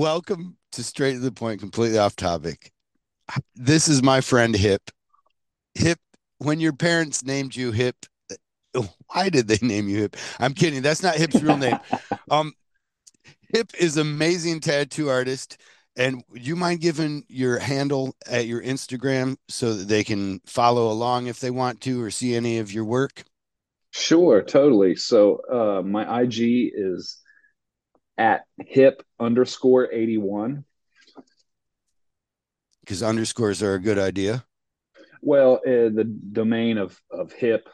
welcome to straight to the point, completely off topic. This is my friend Hip. Hip, when your parents named you Hip, why did they name you Hip? I'm kidding. That's not Hip's real name. Um, Hip is amazing tattoo artist. And you mind giving your handle at your Instagram so that they can follow along if they want to or see any of your work? Sure, totally. So uh, my IG is at hip underscore 81. Because underscores are a good idea. Well, uh, the domain of, of hip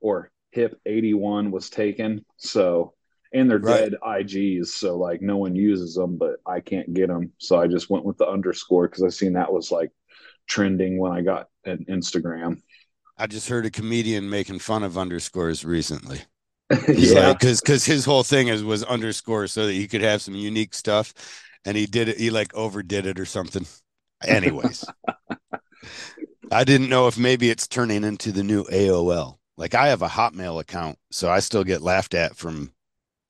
or hip 81 was taken. So and they're right. dead IGs, so like no one uses them, but I can't get them, so I just went with the underscore because I seen that was like trending when I got an Instagram. I just heard a comedian making fun of underscores recently. yeah, because like, because his whole thing is was underscore so that he could have some unique stuff, and he did it. He like overdid it or something. Anyways, I didn't know if maybe it's turning into the new AOL. Like I have a Hotmail account, so I still get laughed at from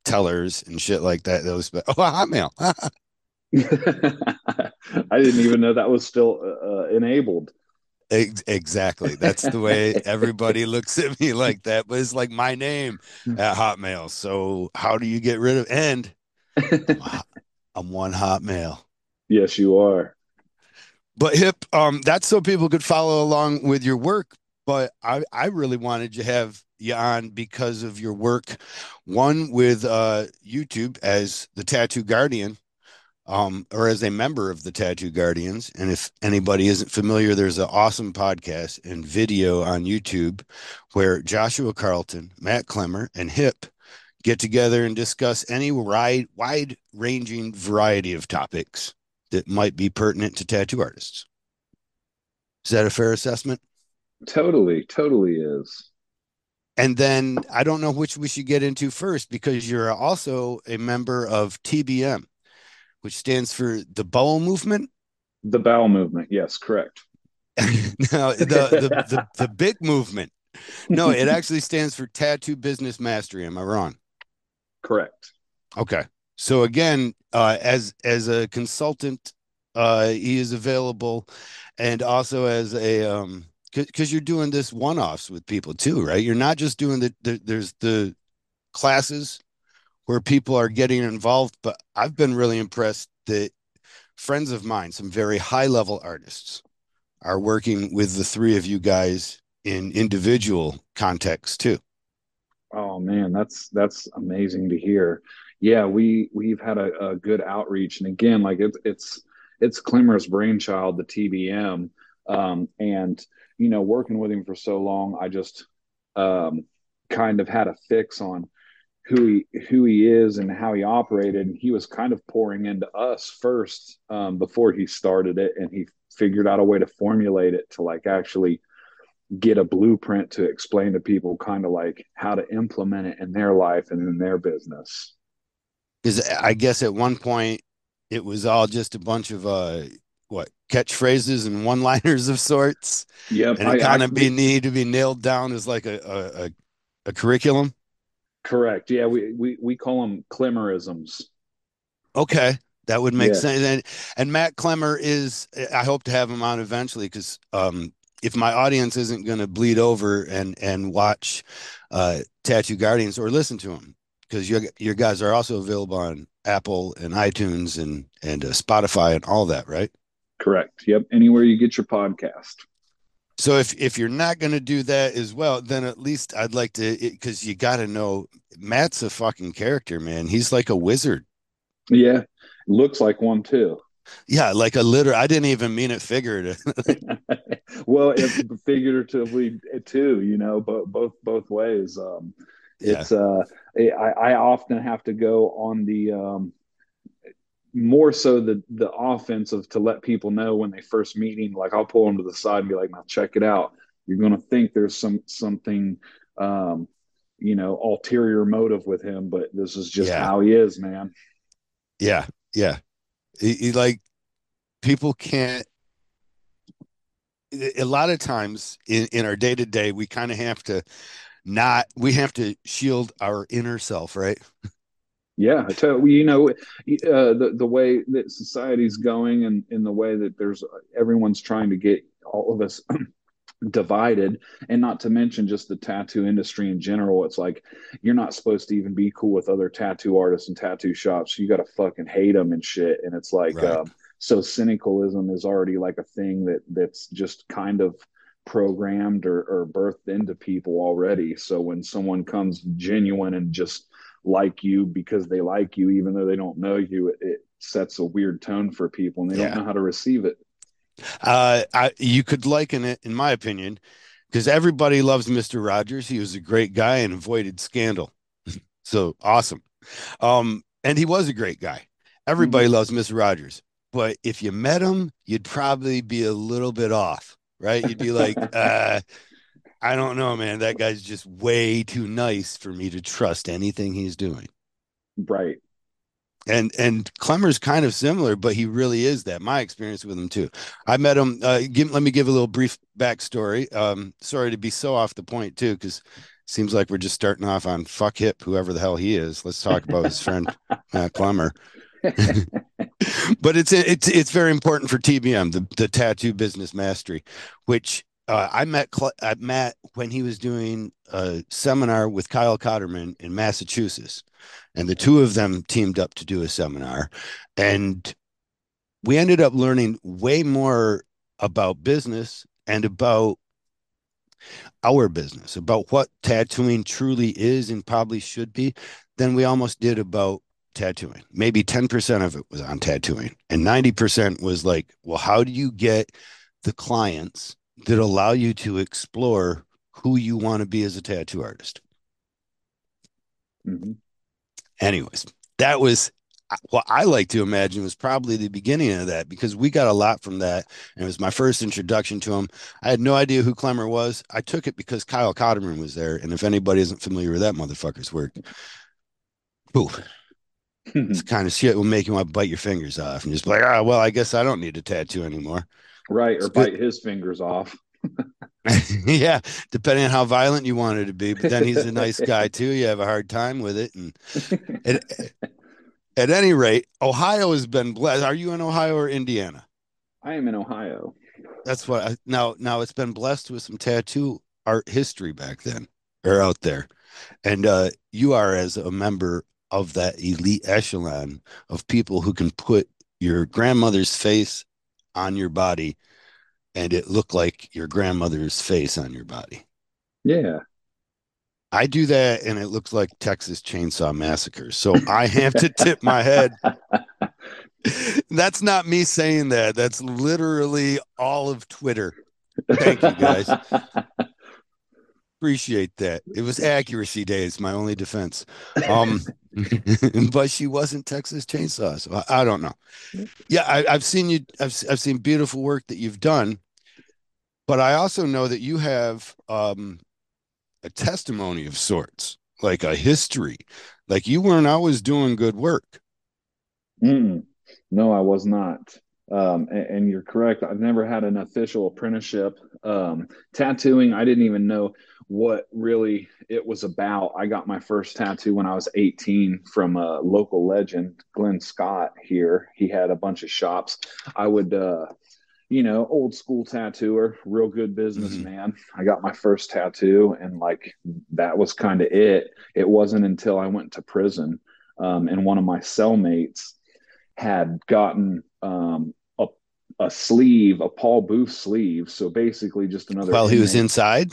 tellers and shit like that. Those, oh, Hotmail. I didn't even know that was still uh, enabled. Exactly. That's the way everybody looks at me like that. But it's like my name at Hotmail. So how do you get rid of and I'm, I'm one Hotmail. Yes, you are. But hip, um, that's so people could follow along with your work. But I, I really wanted to have you on because of your work, one with uh, YouTube as the Tattoo Guardian, um, or as a member of the Tattoo Guardians. And if anybody isn't familiar, there's an awesome podcast and video on YouTube where Joshua Carlton, Matt Klemmer, and Hip get together and discuss any wide, wide ranging variety of topics that might be pertinent to tattoo artists. Is that a fair assessment? Totally, totally is. And then I don't know which we should get into first because you're also a member of TBM which stands for the bowel movement. The bowel movement, yes, correct. now the, the, the the big movement. No, it actually stands for Tattoo Business Mastery. Am I wrong? Correct. Okay. So again, uh, as as a consultant, uh, he is available, and also as a um, because you're doing this one-offs with people too, right? You're not just doing the, the there's the classes where people are getting involved. But I've been really impressed that friends of mine, some very high level artists, are working with the three of you guys in individual contexts too. Oh man, that's that's amazing to hear. Yeah, we we've had a, a good outreach, and again, like it's it's it's Klemmer's brainchild, the TBM, um, and you know, working with him for so long, I just um, kind of had a fix on who he who he is and how he operated. And he was kind of pouring into us first um, before he started it. And he figured out a way to formulate it to like actually get a blueprint to explain to people kind of like how to implement it in their life and in their business. Because i guess at one point it was all just a bunch of uh what catchphrases and one liners of sorts? Yeah and it kind of be need to be nailed down as like a, a, a, a curriculum Correct. Yeah, we we we call them Klemmerisms. Okay, that would make yeah. sense. And and Matt Klemmer is. I hope to have him on eventually because um, if my audience isn't going to bleed over and and watch uh, Tattoo Guardians or listen to him because your your guys are also available on Apple and iTunes and and uh, Spotify and all that, right? Correct. Yep. Anywhere you get your podcast. So if if you're not going to do that as well, then at least I'd like to because you got to know Matt's a fucking character, man. He's like a wizard. Yeah, looks like one too. Yeah, like a literal. I didn't even mean it figuratively. well, it's figuratively too. You know, but both both ways. Um, it's yeah. uh, I, I often have to go on the um, more so the the offensive to let people know when they first meet him. Like I'll pull them to the side and be like, "Now check it out. You're going to think there's some something, um, you know, ulterior motive with him, but this is just yeah. how he is, man." Yeah, yeah. He, he, like people can't. A lot of times in in our day to day, we kind of have to not. We have to shield our inner self, right? Yeah, you know, uh, the the way that society's going, and in the way that there's everyone's trying to get all of us divided, and not to mention just the tattoo industry in general. It's like you're not supposed to even be cool with other tattoo artists and tattoo shops. You got to fucking hate them and shit. And it's like, right. um, so cynicalism is already like a thing that that's just kind of programmed or, or birthed into people already. So when someone comes genuine and just like you because they like you, even though they don't know you, it, it sets a weird tone for people and they yeah. don't know how to receive it. Uh, I, you could liken it, in my opinion, because everybody loves Mr. Rogers. He was a great guy and avoided scandal. so awesome. Um, and he was a great guy. Everybody mm-hmm. loves Mr. Rogers. But if you met him, you'd probably be a little bit off, right? You'd be like, uh, I don't know, man. That guy's just way too nice for me to trust anything he's doing. Right. And and Clemmer's kind of similar, but he really is that. My experience with him too. I met him. Uh, give, let me give a little brief backstory. Um, sorry to be so off the point too, because seems like we're just starting off on fuck hip, whoever the hell he is. Let's talk about his friend Matt Clemmer. but it's it's it's very important for TBM, the, the tattoo business mastery, which uh, I met I met when he was doing a seminar with Kyle Cotterman in Massachusetts, and the two of them teamed up to do a seminar, and we ended up learning way more about business and about our business, about what tattooing truly is and probably should be, than we almost did about tattooing. Maybe 10% of it was on tattooing, and 90% was like, well, how do you get the clients that allow you to explore who you want to be as a tattoo artist. Mm-hmm. Anyways, that was what I like to imagine was probably the beginning of that because we got a lot from that. And it was my first introduction to him. I had no idea who Clemmer was. I took it because Kyle Cotterman was there. And if anybody isn't familiar with that motherfucker's work, ooh, it's kind of shit will make you want to bite your fingers off and just be like, ah, oh, well, I guess I don't need a tattoo anymore. Right, or bite his fingers off. yeah, depending on how violent you wanted to be. But then he's a nice guy too. You have a hard time with it. And at, at any rate, Ohio has been blessed. Are you in Ohio or Indiana? I am in Ohio. That's what I, now. Now it's been blessed with some tattoo art history back then or out there, and uh, you are as a member of that elite echelon of people who can put your grandmother's face on your body and it look like your grandmother's face on your body. Yeah. I do that and it looks like Texas Chainsaw Massacre. So I have to tip my head. That's not me saying that. That's literally all of Twitter. Thank you guys. Appreciate that. It was accuracy days, my only defense. Um, but she wasn't Texas Chainsaw, so I, I don't know. Yeah, I, have seen you. I've I've seen beautiful work that you've done, but I also know that you have um, a testimony of sorts, like a history. Like you weren't always doing good work. Mm, no, I was not. Um, and, and, you're correct. I've never had an official apprenticeship. Um, tattooing, I didn't even know what really it was about. I got my first tattoo when I was 18 from a local legend, Glenn Scott here. He had a bunch of shops. I would, uh, you know, old school tattooer, real good businessman. Mm-hmm. I got my first tattoo and like that was kind of it. It wasn't until I went to prison um, and one of my cellmates had gotten um, a, a sleeve, a Paul Booth sleeve. So basically just another. While he was inside?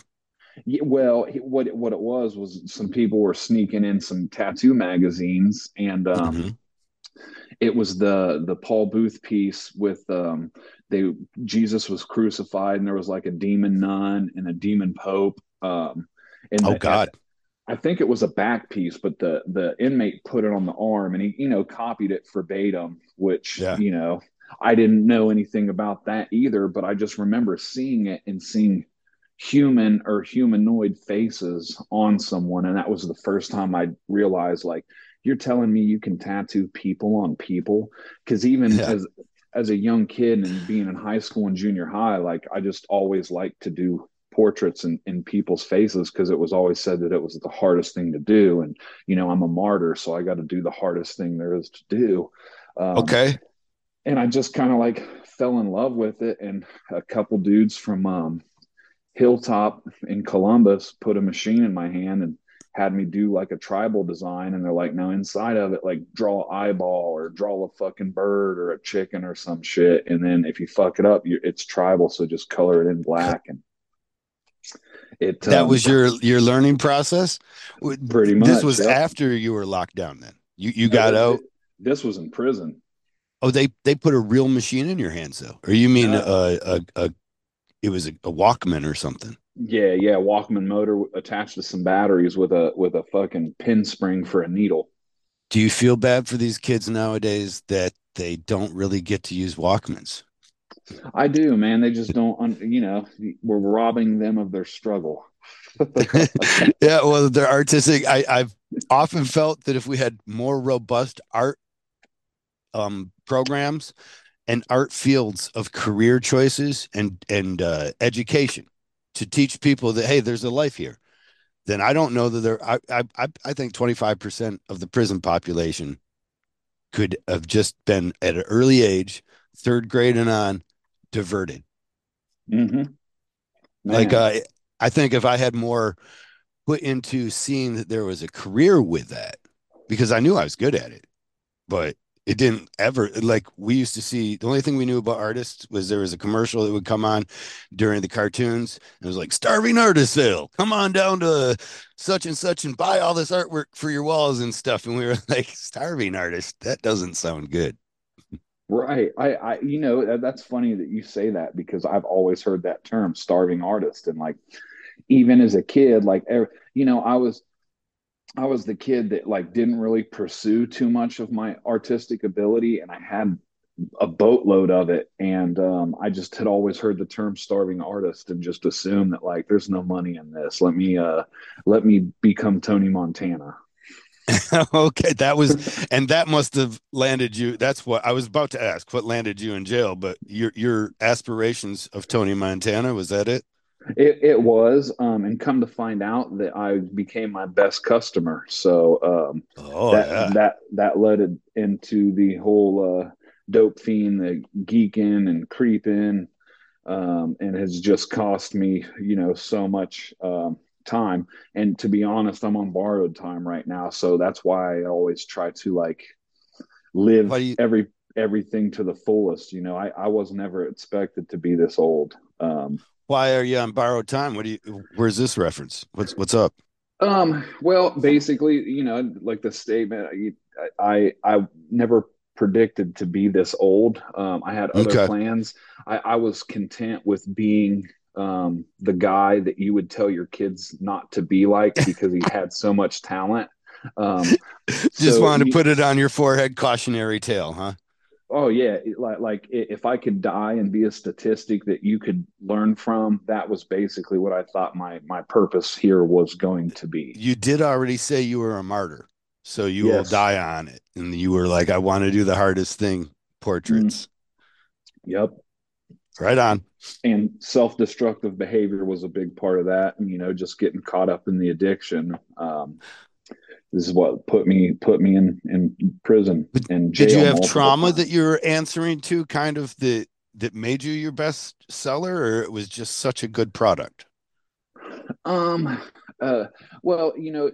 Yeah, well, what what it was was some people were sneaking in some tattoo magazines, and um, mm-hmm. it was the the Paul Booth piece with um, they Jesus was crucified, and there was like a demon nun and a demon pope. Um, and oh the, God. I think it was a back piece, but the the inmate put it on the arm, and he you know copied it verbatim, which yeah. you know I didn't know anything about that either, but I just remember seeing it and seeing human or humanoid faces on someone and that was the first time i realized like you're telling me you can tattoo people on people because even yeah. as as a young kid and being in high school and junior high like i just always liked to do portraits in, in people's faces because it was always said that it was the hardest thing to do. And, you know, I'm a martyr, so I got to do the hardest thing there is to do. Um, okay. And I just kind of like fell in love with it. And a couple dudes from um, Hilltop in Columbus put a machine in my hand and had me do like a tribal design. And they're like now inside of it like draw an eyeball or draw a fucking bird or a chicken or some shit. And then if you fuck it up you, it's tribal. So just color it in black. And it that um, was your your learning process? Pretty much this was after you were locked down then? You you got out? this was in prison. Oh they they put a real machine in your hands though. Or you mean uh, a, a, a it was a, a walkman or something yeah, yeah, Walkman motor attached to some batteries with a with a fucking pin spring for a needle. Do you feel bad for these kids nowadays that they don't really get to use Walkmans? I do, man. They just don't, you know, we're robbing them of their struggle. yeah, well, they're artistic. I, I've often felt that if we had more robust art um, programs and art fields of career choices and and uh, education, to teach people that hey, there's a life here, then I don't know that there. I I I think 25 percent of the prison population could have just been at an early age, third grade and on, diverted. Mm-hmm. Like uh, I think if I had more put into seeing that there was a career with that, because I knew I was good at it, but it didn't ever like we used to see the only thing we knew about artists was there was a commercial that would come on during the cartoons. It was like starving artist sale come on down to such and such and buy all this artwork for your walls and stuff. And we were like starving artist that doesn't sound good. Right. I i you know that's funny that you say that because i've always heard that term starving artist. And like even as a kid like you know i was I was the kid that like didn't really pursue too much of my artistic ability, and I had a boatload of it. And um, I just had always heard the term starving artist and just assumed that like there's no money in this. Let me uh, let me become Tony Montana. okay, that was, and that must have landed you. That's what I was about to ask. What landed you in jail? But your your aspirations of Tony Montana was that it? It, it was, um, and come to find out that I became my best customer. So um, oh, that, yeah. that that led into the whole uh, dope fiend, the geeking and creeping, um, and has just cost me, you know, so much um, time. And to be honest, I'm on borrowed time right now, so that's why I always try to like live you- every everything to the fullest. You know, I, I was never expected to be this old. Um, why are you on borrowed time? What do you? Where's this reference? What's what's up? Um. Well, basically, you know, like the statement, I I, I never predicted to be this old. Um, I had other okay. plans. I, I was content with being um, the guy that you would tell your kids not to be like because he had so much talent. Um, Just so wanted he, to put it on your forehead, cautionary tale, huh? Oh yeah like like if i could die and be a statistic that you could learn from that was basically what i thought my my purpose here was going to be. You did already say you were a martyr so you yes. will die on it. And you were like i want to do the hardest thing portraits. Mm. yep. Right on. And self-destructive behavior was a big part of that and you know just getting caught up in the addiction um, this is what put me put me in in prison and did you have trauma times. that you're answering to kind of the that made you your best seller or it was just such a good product? Um uh well you know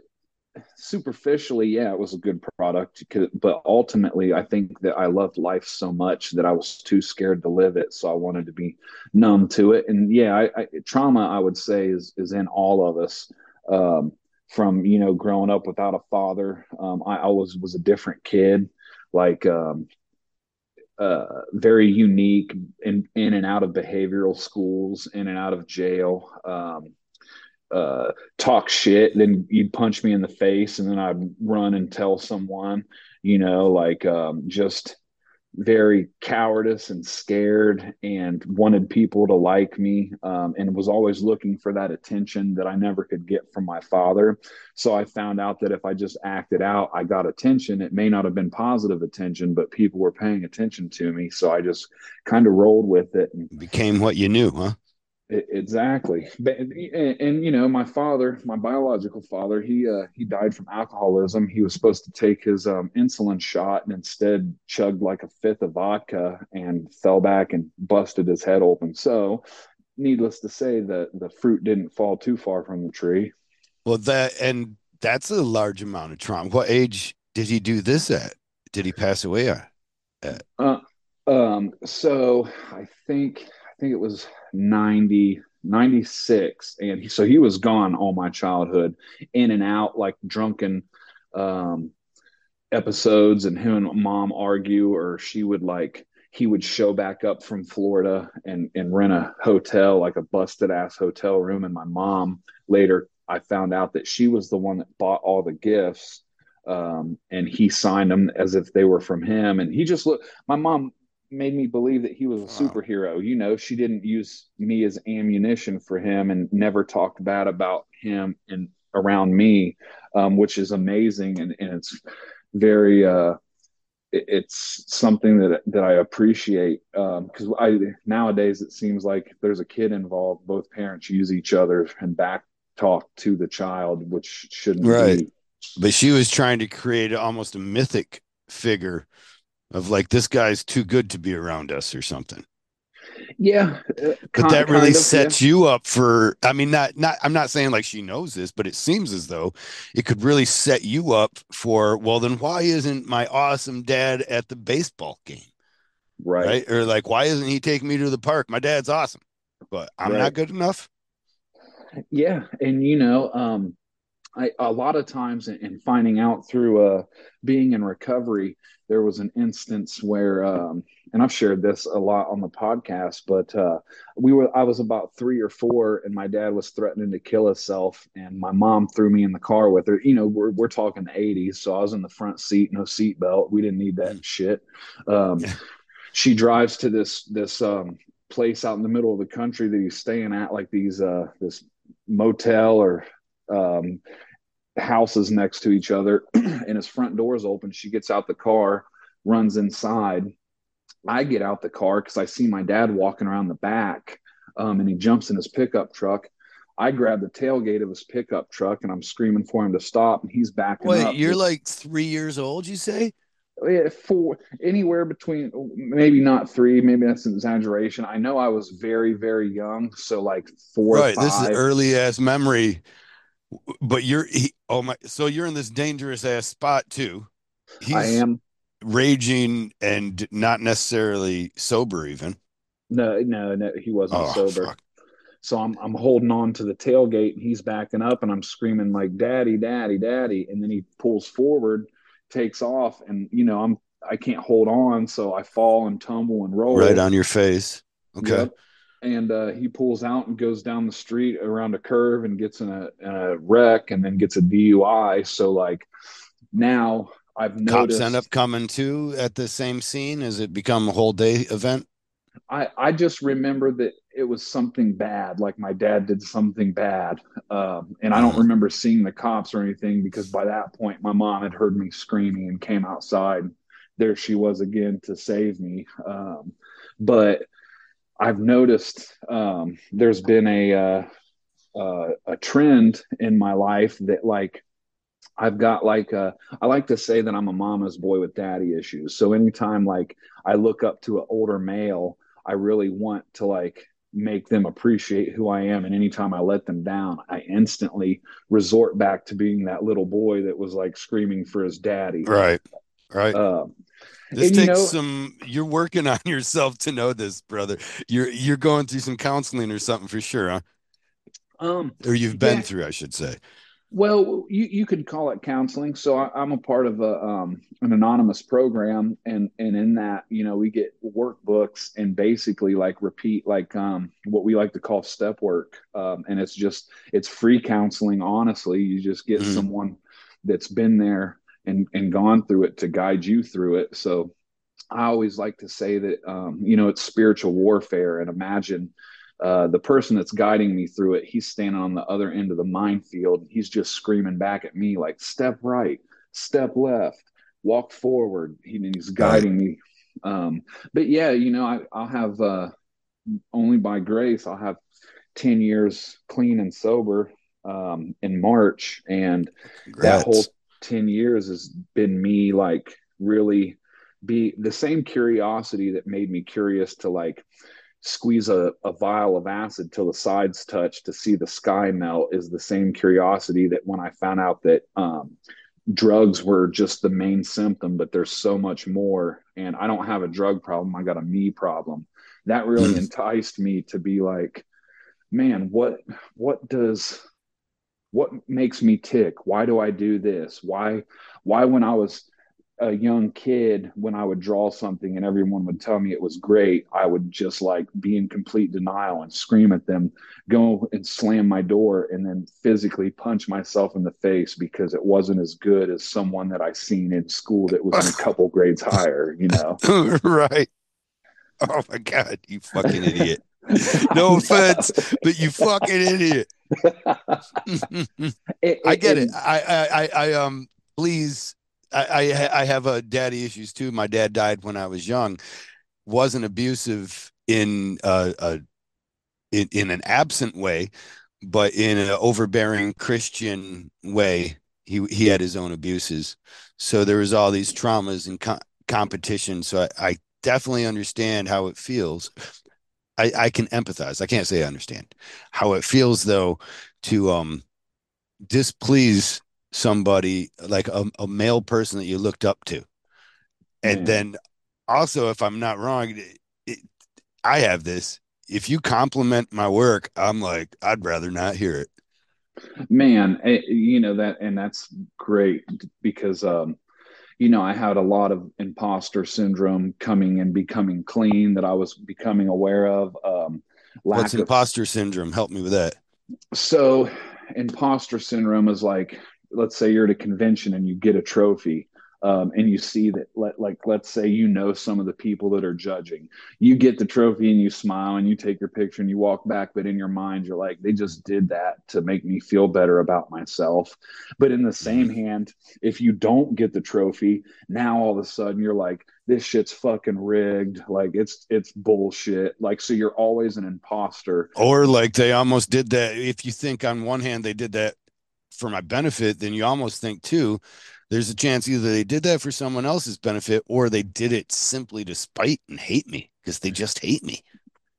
superficially yeah it was a good product but ultimately i think that i loved life so much that i was too scared to live it so i wanted to be numb to it. And yeah I, I, trauma i would say is is in all of us. Um from you know growing up without a father. Um, I always was a different kid, like um, uh, very unique in in and out of behavioral schools, in and out of jail. Um, uh, talk shit, then you'd punch me in the face, and then I'd run and tell someone. You know, like um, just very cowardice and scared and wanted people to like me um, and was always looking for that attention that I never could get from my father. So I found out that if I just acted out, I got attention. It may not have been positive attention, but people were paying attention to me. So I just kind of rolled with it. And, became what you knew, huh? Exactly, and, and, you know, my father, my biological father, he uh, he died from alcoholism. He was supposed to take his um, insulin shot, and instead chugged like a fifth of vodka and fell back and busted his head open. So, needless to say, the the fruit didn't fall too far from the tree. Well, that and that's a large amount of trauma. What age did he do this at? Did he pass away at? Uh, um, so I think think it was 90, 96. And he, so he was gone all my childhood, in and out, like drunken um, episodes. And him and mom argue, or she would like, he would show back up from Florida and, and rent a hotel, like a busted ass hotel room. And my mom later, I found out that she was the one that bought all the gifts. Um, and he signed them as if they were from him. And he just looked, my mom made me believe that he was a superhero. Wow. You know, she didn't use me as ammunition for him and never talked bad about him and around me, um, which is amazing. And, and it's very, uh, it, it's something that, that I appreciate. Um, cause I, nowadays it seems like there's a kid involved, both parents use each other and back talk to the child, which shouldn't right. be. But she was trying to create almost a mythic figure of like this guy's too good to be around us or something. Yeah, uh, but that really of, sets yeah. you up for. I mean, not not. I'm not saying like she knows this, but it seems as though it could really set you up for. Well, then why isn't my awesome dad at the baseball game? Right. right? Or like, why isn't he taking me to the park? My dad's awesome, but I'm right. not good enough. Yeah, and you know, um, I, a lot of times in, finding out through uh, being in recovery, there was an instance where, um, and I've shared this a lot on the podcast, but uh, we were, I was about three or four and my dad was threatening to kill himself and my mom threw me in the car with her. You know, we're, we're talking the 80s. So I was in the front seat, no seat belt. We didn't need that shit. Um, she drives to this, this, um, place out in the middle of the country that he's staying at, like these, uh, this motel or um, houses next to each other, and his front door is open. She gets out the car, runs inside. I get out the car because I see my dad walking around the back, um, and he jumps in his pickup truck. I grab the tailgate of his pickup truck and I'm screaming for him to stop, and he's backing Wait, up. you're like three years old, you say? Yeah, four, anywhere between maybe not three, maybe that's an exaggeration. I know I was very, very young, so like four. Right, this is early ass memory but you're he, oh my so you're in this dangerous ass spot too. He's i am. raging and not necessarily sober even. No no no he wasn't oh, sober. fuck. so I'm, I'm holding on to the tailgate and he's backing up and i'm screaming like daddy daddy daddy. And then he pulls forward takes off and you know i'm i can't hold on. So i fall and tumble and roll. Right on your face. Okay. Yep and uh, he pulls out and goes down the street around a curve and gets in a, in a wreck and then gets a DUI. So like now I've noticed cops end up coming too at the same scene. Has it become a whole day event? I I just remember that it was something bad. Like my dad did something bad, um, and I don't mm-hmm. remember seeing the cops or anything because by that point my mom had heard me screaming and came outside. There she was again to save me. Um, but I've noticed um, there's been a uh, uh, a trend in my life that like I've got like a, uh, like to say that I'm a mama's boy with daddy issues. So anytime like I look up to an older male, I really want to like make them appreciate who I am. And anytime I let them down, I instantly resort back to being that little boy that was like screaming for his daddy. Right. Right. Uh, this and, takes you know, some you're working on yourself to know this, brother. You're you're going through some counseling or something for sure, huh? Um or you've been yeah. through, I should say. Well, you, you could call it counseling. So I, am a part of a um, an anonymous program, and and in that, you know, we get workbooks and basically like repeat like um, what we like to call step work, um, and it's just it's free counseling. Honestly, you just get mm. someone that's been there and and gone through it to guide you through it. So I always like to say that um, you know it's spiritual warfare, and imagine uh, the person that's guiding me through it. He's standing on the other end of the minefield. He's just screaming back at me like, "Step right, step left, walk forward." He, he's guiding me. Um, but yeah, you know, I, will have uh, only by grace. I'll have 10 years clean and sober um, in March. And Congrats. that whole 10 years has been me like really be the same curiosity that made me curious to like squeeze a, a vial of acid till the sides touch to see the sky melt is the same curiosity that when I found out that um, drugs were just the main symptom, but there's so much more. And I don't have a drug problem, I got a me problem. That really mm. enticed me to be like, man, what what does what makes me tick? Why do I do this? Why why when I was a young kid when I would draw something and everyone would tell me it was great, I would just like be in complete denial and scream at them, go and slam my door, and then physically punch myself in the face because it wasn't as good as someone that I seen in school that was in a couple grades higher, you know? right. Oh my God, you fucking idiot. no offense, but you fucking idiot. I get it. I, I, I, um, please I, I, have a daddy issues too. My dad died when I was young. wasn't abusive in uh, a in, in an absent way, but in an overbearing Christian way. He he had his own abuses, so there was all these traumas and co- competition. So I, I definitely understand how it feels. I, I can empathize. I can't say I understand how it feels though to um displease somebody like a, a male person that you looked up to and yeah. then also if i'm not wrong it, it, i have this if you compliment my work i'm like i'd rather not hear it man it, eh, you know that and that's great because um you know i had a lot of imposter syndrome coming and becoming clean that i was becoming aware of um what's imposter of, syndrome? Help me with that. So imposter syndrome is like let's say you're at a convention and you get a trophy um, and you see that let, like let's say you know some of the people that are judging you get the trophy and you smile and you take your picture and you walk back but in your mind you're like they just did that to make me feel better about myself. But in the same mm-hmm. hand if you don't get the trophy now all of a sudden you're like this shit's fucking rigged. Like it's it's bullshit. Like so you're always an imposter. Or like they almost did that. If you think on one hand they did that for my benefit, then you almost think too, there's a chance either they did that for someone else's benefit or they did it simply to spite and hate me because they just hate me.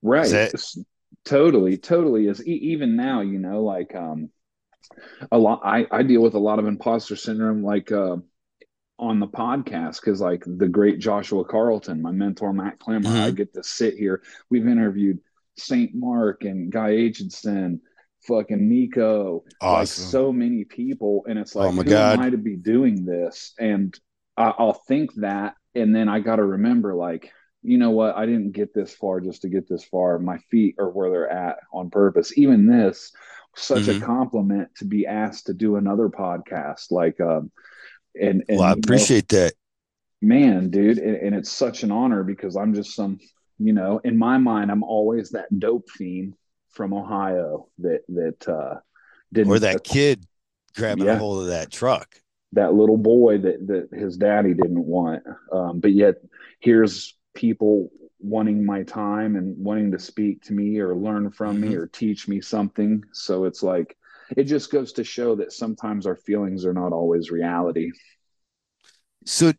Right. That- totally, totally. Is even now, you know, like um, a lot. I I deal with a lot of imposter syndrome, like uh, on the podcast because like the great Joshua Carlton, my mentor Matt Clemmer, mm-hmm. I get to sit here. We've interviewed Saint Mark and Guy Aitchison fucking Nico, awesome. like so many people, and it's like, oh my who God. am I to be doing this? And I, I'll think that, and then I got to remember, like, you know what? I didn't get this far just to get this far. My feet are where they're at on purpose. Even this, such mm-hmm. a compliment to be asked to do another podcast. Like, um, and, and well, I appreciate know, that, man, dude. And, and it's such an honor because I'm just some, you know, in my mind, I'm always that dope fiend from Ohio that that uh, didn't or that uh, kid grabbing yeah, a hold of that truck. That little boy that that his daddy didn't want, um, but yet here's people wanting my time and wanting to speak to me or learn from mm-hmm. me or teach me something. So it's like it just goes to show that sometimes our feelings are not always reality. So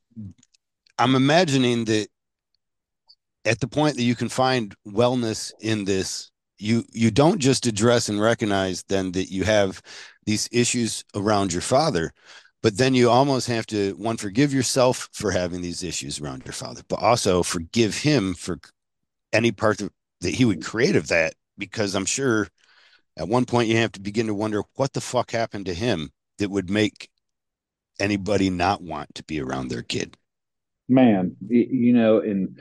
I'm imagining that at the point that you can find wellness in this you you don't just address and recognize then that you have these issues around your father but then you almost have to one forgive yourself for having these issues around your father but also forgive him for any part of, that he would create of that because i'm sure at one point you have to begin to wonder what the fuck happened to him that would make anybody not want to be around their kid. Man you know and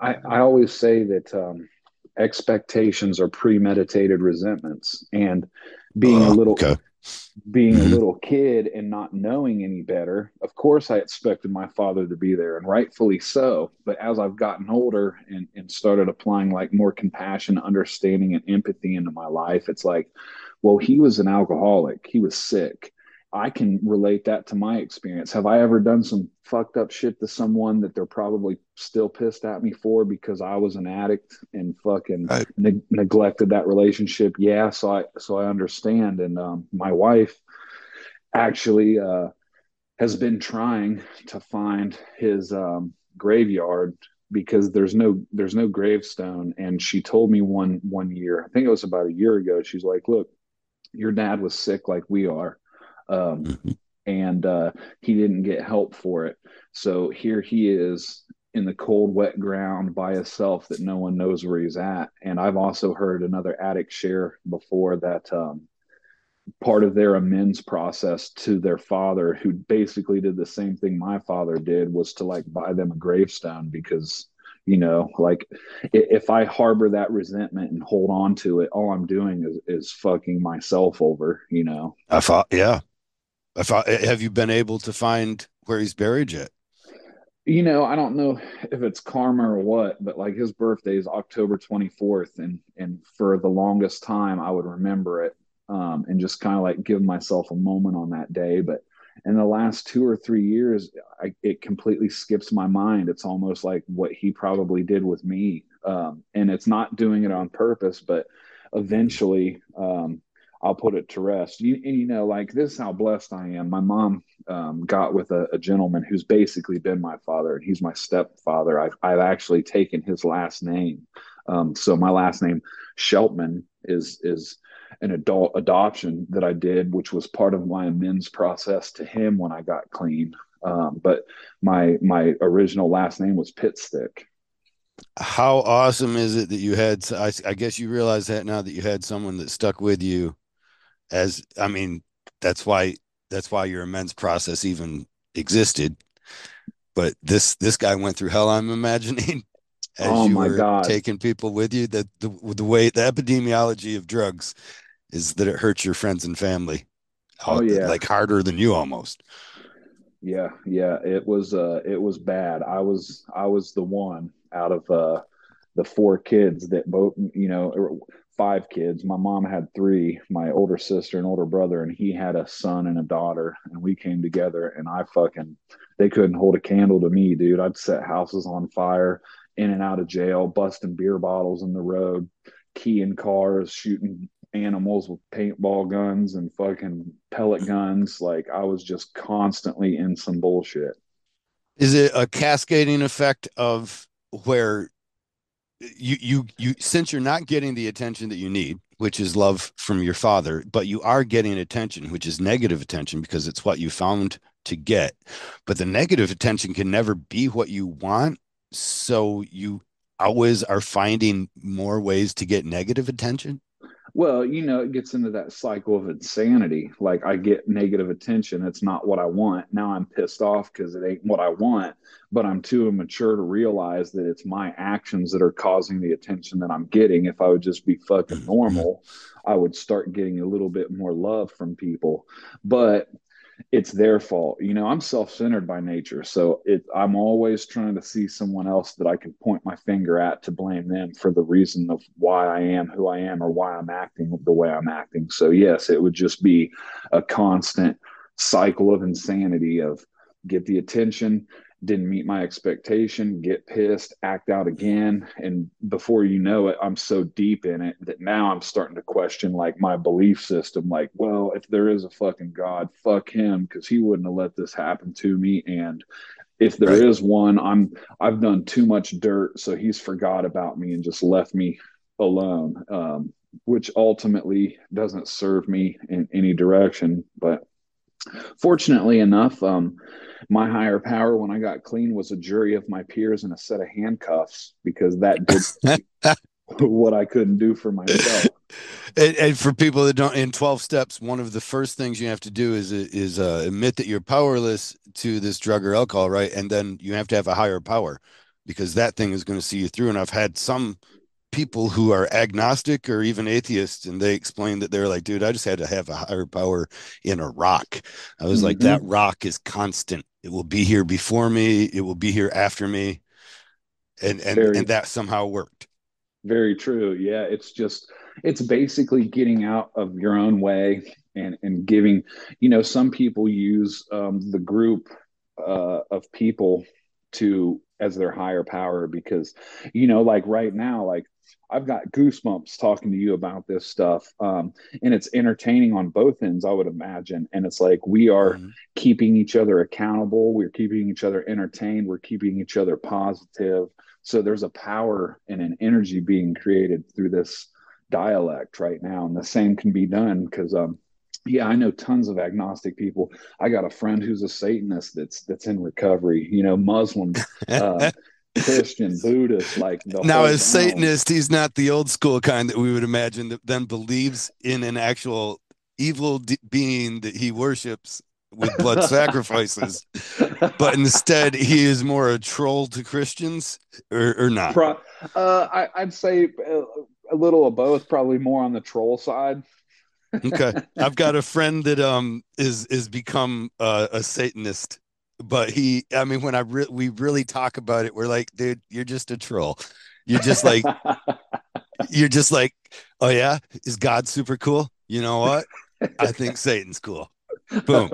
i i always say that um expectations are premeditated resentments and being a little okay. being mm-hmm. a little kid and not knowing any better of course i expected my father to be there and rightfully so but as i've gotten older and, and started applying like more compassion understanding and empathy into my life it's like well he was an alcoholic he was sick I can relate that to my experience. Have I ever done some fucked up shit to someone that they're probably still pissed at me for because I was an addict and fucking right. ne- neglected that relationship? Yeah, so I so I understand. And um, my wife actually uh, has been trying to find his um, graveyard because there's no there's no gravestone. And she told me one one year, I think it was about a year ago. She's like, "Look, your dad was sick like we are." Um, mm-hmm. And uh, he didn't get help for it. So here he is in the cold, wet ground by himself that no one knows where he's at. And I've also heard another addict share before that um, part of their amends process to their father, who basically did the same thing my father did, was to like buy them a gravestone because you know like if i harbor that resentment and hold on to it all i'm doing is, is fucking myself over you know i thought yeah I have you been able to find where he's buried yet? You know, I don't know if it's karma or what, but like his birthday is October 24th, and and for the longest time I would remember it um, and just kind of like give myself a moment on that day. But in the last two or three years, I, it completely skips my mind. It's almost like what he probably did with me, um, and it's not doing it on purpose, but eventually um, I'll put it to rest. You, and you know, like this is how blessed I am. My mom um, got with a, a, gentleman who's basically been my father, and he's my stepfather. I've, I've actually taken his last name. Um, so my last name Sheltman is is an adult adoption that I did, which was part of my amends process to him when I got clean. Um, but my my original last name was Pitstick. How awesome is it that you had? I, I guess you realize that now that you had someone that stuck with you as I mean, that's why that's why your amends process even existed. But this this guy went through hell. I'm imagining as oh you were God. taking people with you. That the the way the epidemiology of drugs is that it hurts your friends and family. Oh yeah, like harder than you almost. Yeah, yeah, it was uh it was bad. I was I was the one out of uh the four kids that both you know five kids. My mom had three, my older sister and older brother, and he had a son and a daughter. And we came together and I fucking, they couldn't hold a candle to me, dude. I'd set houses on fire, in and out of jail, busting beer bottles in the road, keying cars, shooting animals with paintball guns and fucking pellet guns. Like I was just constantly in some bullshit. Is it a cascading effect of where you you you since you're not getting the attention that you need which is love from your father but you are getting attention which is negative attention because it's what you found to get. But the negative attention can never be what you want. So you always are finding more ways to get negative attention well, you know, it gets into that cycle of insanity. Like I get negative attention. It's not what I want. Now I'm pissed off because it ain't what I want, but I'm too immature to realize that it's my actions that are causing the attention that I'm getting. If I would just be fucking mm-hmm. normal, I would start getting a little bit more love from people. But it's their fault. You know, I'm self-centered by nature, so it, I'm always trying to see someone else that I can point my finger at to blame them for the reason of why I am who I am or why I'm acting the way I'm acting. So yes, it would just be a constant cycle of insanity of get the attention, didn't meet my expectation, get pissed, act out again. And before you know it, I'm so deep in it that now I'm starting to question like my belief system. Like, well, if there is a fucking God, fuck him, because he wouldn't have let this happen to me. And if there right. is one, I'm I've done too much dirt, so he's forgot about me and just left me alone. Um, which ultimately doesn't serve me in any direction. But fortunately enough, um, my higher power when I got clean was a jury of my peers and a set of handcuffs because that did what I couldn't do for myself. And, and, for people that don't in 12 steps, one of the first things you have to do is is uh, admit that you're powerless to this drug or alcohol, right? And then you have to have a higher power because that thing is going to see you through. And I've had some people who are agnostic or even atheists and they explain that they're like dude i just had to have a higher power in a rock. I was mm-hmm. like that rock is constant. It will be here before me. It will be here after me. And and, very, and that somehow worked. Very true. Yeah it's just it's basically getting out of your own way and and giving you know some people use um, the group uh, of people to as their higher power because you know like right now like I've got goosebumps talking to you about this stuff. Um, and it's entertaining on both ends, I would imagine. And it's like we are mm-hmm. keeping each other accountable, we're keeping each other entertained, we're keeping each other positive. So there's a power and an energy being created through this dialect right now. And the same can be done because um yeah, I know tons of agnostic people. I got a friend who's a Satanist that's that's in recovery. You know, Muslim, uh, Christian, Buddhist, like now as Satanist, he's not the old school kind that we would imagine that then believes in an actual evil de- being that he worships with blood sacrifices, but instead he is more a troll to Christians, or, or not. Pro- uh, I, I'd say uh, a little of both, probably more on the troll side. Okay, I've got a friend that um is is become uh, a Satanist but he i mean when i re- we really talk about it we're like dude you're just a troll. You're just like you're just like oh yeah? Is god super cool? You know what? I think satan's cool. Boom.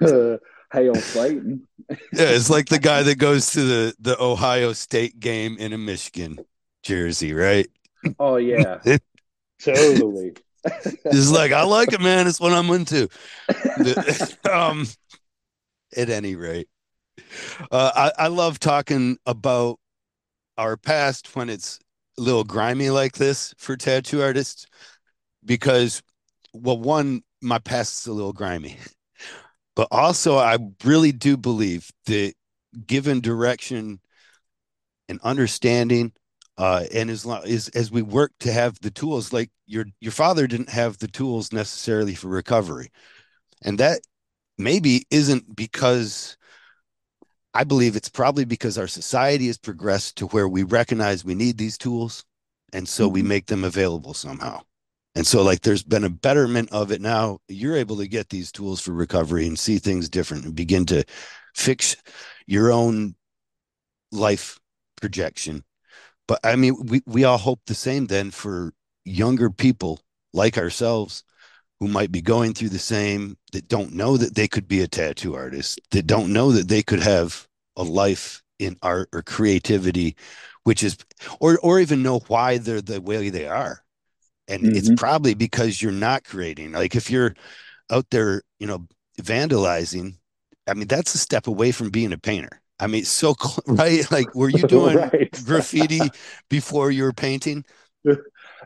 Uh, hail satan. Yeah it's like the guy that goes to the the ohio state game in a michigan jersey right? Oh yeah. Totally He's like, I like it, man. It's what I'm into. um, at any rate. Uh, I, I love talking about our past when it's a little grimy like this for tattoo artists because, well, one, my past is a little grimy, but also I really do believe that given direction and understanding, uh, and as long as as we work to have the tools, like your your father didn't have the tools necessarily for recovery, and that maybe isn't because I believe it's probably because our society has progressed to where we recognize we need these tools. And so mm-hmm. we make them available somehow. And so, like, there's been a betterment of it now. You're able to get these tools for recovery and see things different and begin to fix your own life projection. But I mean, we, we all hope the same then for younger people like ourselves who might be going through the same that don't know that they could be a tattoo artist that don't know that they could have a life in art or creativity which is or or even know why they're the way they are. And mm-hmm. it's probably because you're not creating. Like if you're out there you know vandalizing i mean that's a step away from being a painter i mean so right like were you doing right. graffiti before you were painting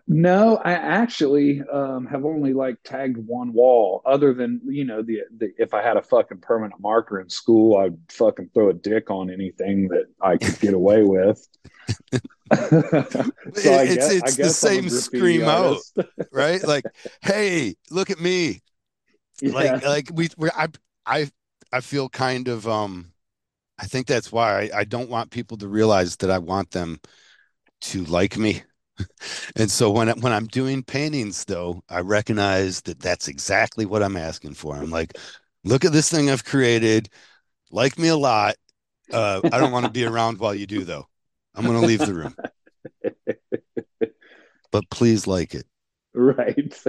No, I actually um, have only like tagged one wall. Other than you know the, the if I had a fucking permanent marker in school, I'd fucking throw a dick on anything that I could get away with. so it's guess, it's the same scream artist. out, right? Like, hey, look at me. Yeah. Like like we we I I I feel kind of um I think that's why I, I don't want people to realize that I want them to like me and so when I, when I'm doing paintings, though, I recognize that that's exactly what I'm asking for. I'm like, look at this thing I've created. Like me a lot. Uh, I don't want to be around while you do, though. I'm going to leave the room. but please like it. Right.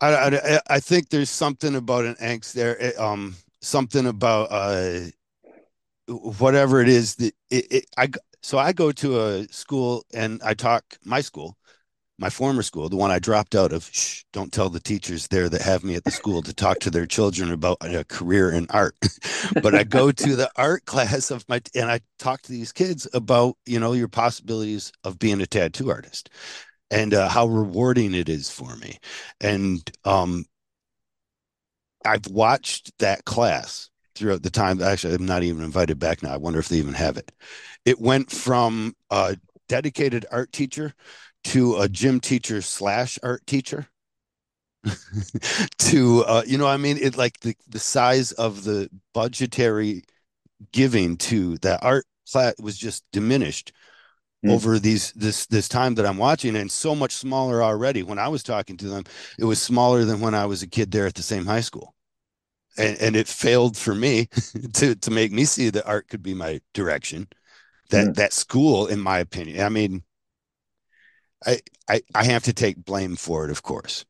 I, I, I think there's something about an angst there. Eh, um, something about uh, whatever it is that it, it I so I go to a school and I talk my school, my former school, the one I dropped out of. Shh, don't tell the teachers there that have me at the school to talk to their children about a career in art. but I go to the art class of my and I talk to these kids about, you know, your possibilities of being a tattoo artist and uh, how rewarding it is for me. And um I've watched that class throughout the time. Actually, I'm not even invited back now. I wonder if they even have it. It went from a dedicated art teacher to a gym teacher slash art teacher to uh, you know i mean it like the, the size of the budgetary giving to that art class was just diminished mm. over these this this time that i'm watching and so much smaller already when i was talking to them it was smaller than when i was a kid there at the same high school and, and it failed for me to to make me see that art could be my direction that mm. that school in my opinion i mean I, I I have to take blame for it, of course.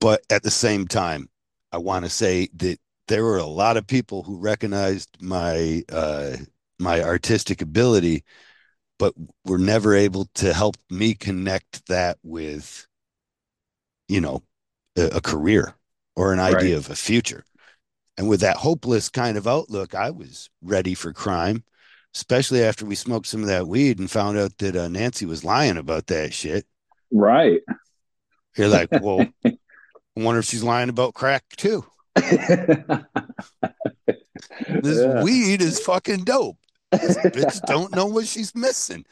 But at the same time, I want to say that there were a lot of people who recognized my uh, my artistic ability, but were never able to help me connect that with, you know, a, a career or an idea Right. of a future. And with that hopeless kind of outlook, I was ready for crime, especially after we smoked some of that weed and found out that uh, Nancy was lying about that shit. Right. You're like, well, I wonder if she's lying about crack too. This yeah. weed is fucking dope. This bitch don't know what she's missing.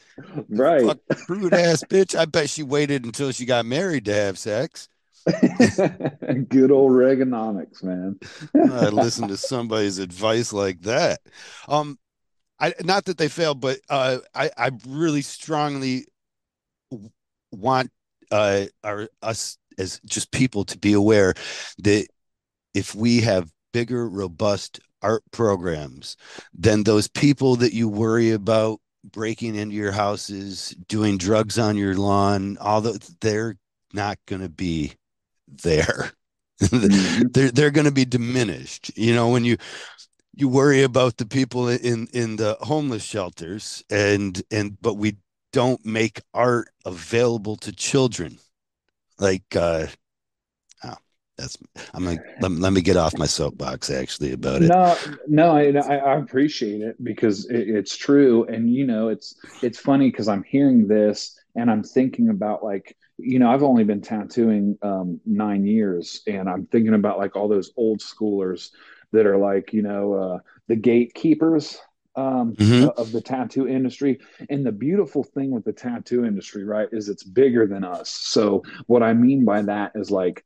right. Fuck crude ass bitch. I bet she waited until she got married to have sex. Good old Reaganomics, man. I listened to somebody's advice like that. Um, I not that they failed, but uh, I I really strongly want uh our us as just people to be aware that if we have bigger, robust art programs, then those people that you worry about breaking into your houses, doing drugs on your lawn, all the they're not going to be there. Mhm. they're they're going to be diminished. You know, when you you worry about the people in in the homeless shelters and and but we don't make art available to children like uh oh, that's i'm like let, let me get off my soapbox actually about it No, no, I, I appreciate it because it, it's true, and you know, it's it's funny because I'm hearing this and I'm thinking about like, you know, I've only been tattooing um, nine years, and I'm thinking about like all those old schoolers that are like, you know, uh, the gatekeepers um, hmm of the tattoo industry. And the beautiful thing with the tattoo industry, right, is it's bigger than us. So what I mean by that is like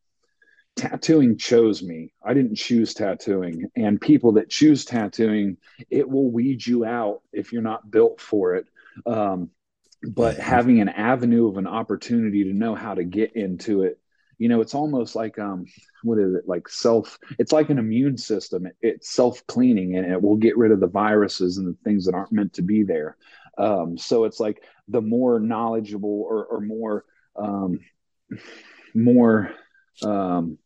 tattooing chose me. I didn't choose tattooing. And people that choose tattooing, it will weed you out if you're not built for it. Um, but hmm having an avenue of an opportunity to know how to get into it, you know, it's almost like um, what is it? Like self. It's like an immune system. It, it's self cleaning, and it will get rid of the viruses and the things that aren't meant to be there. Um, so it's like the more knowledgeable or, or more um, more um,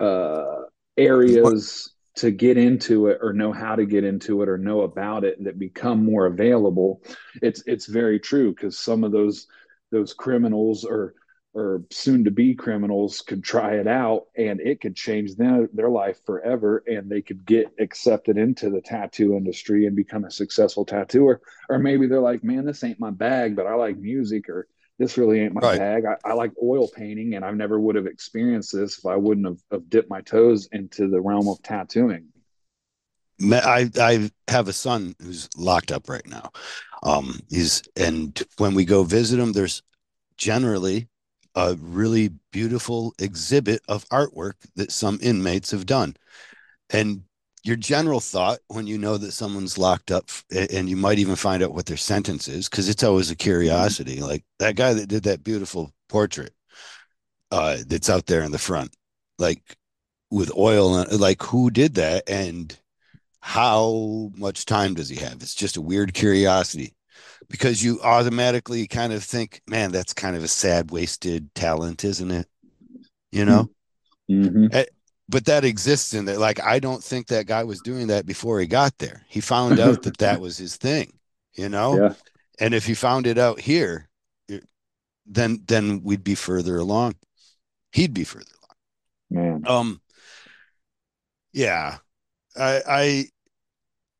uh, areas to get into it or know how to get into it or know about it that become more available it's it's very true because some of those those criminals or or soon to be criminals could try it out and it could change their their life forever and they could get accepted into the tattoo industry and become a successful tattooer. Or maybe they're like man this ain't my bag but I like music or this really ain't my right bag. I, I like oil painting, and I never would have experienced this if I wouldn't have, have dipped my toes into the realm of tattooing. I I have a son who's locked up right now. Um, he's and when we go visit him, there's generally a really beautiful exhibit of artwork that some inmates have done. And your general thought when you know that someone's locked up, and you might even find out what their sentence is, because it's always a Mm-hmm. curiosity. Like that guy that did that beautiful portrait uh, that's out there in the front, like with oil, like who did that and how much time does he have? It's just a weird curiosity because you automatically kind of think, man, that's kind of a sad, wasted talent, isn't it? You know? Mm-hmm. Eh, but that exists in there. Like, I don't think that guy was doing that before he got there. He found out that that was his thing, you know? yeah, And if he found it out here, then then we'd be further along. He'd be further man. along. Um, yeah. I I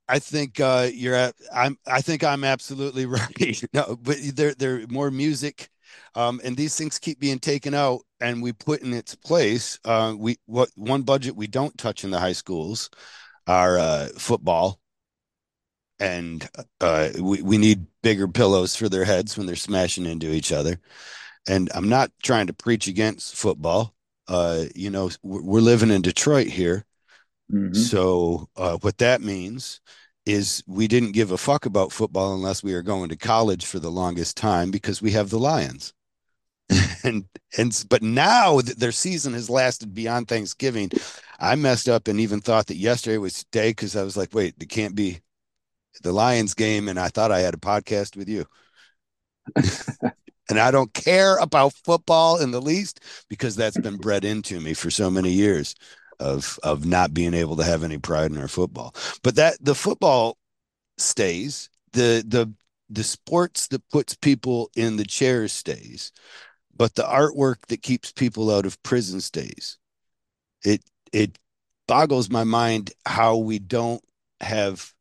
I think uh, you're at, I'm I think I'm absolutely right. No, but there there more music, um, and these things keep being taken out and we put in its place. Uh, we what one budget we don't touch in the high schools are uh, football, and uh, we we need bigger pillows for their heads when they're smashing into each other. And I'm not trying to preach against football. Uh, you know, we're living in Detroit here, Mm-hmm. so uh, what that means is we didn't give a fuck about football unless we were going to college for the longest time because we have the Lions. and and but now that their season has lasted beyond Thanksgiving, I messed up and even thought that yesterday was today because I was like, wait, it can't be the Lions game, and I thought I had a podcast with you. And I don't care about football in the least because that's been bred into me for so many years of of not being able to have any pride in our football. But that the football stays, the the the sports that puts people in the chairs stays, but the artwork that keeps people out of prison stays. It it boggles my mind how we don't have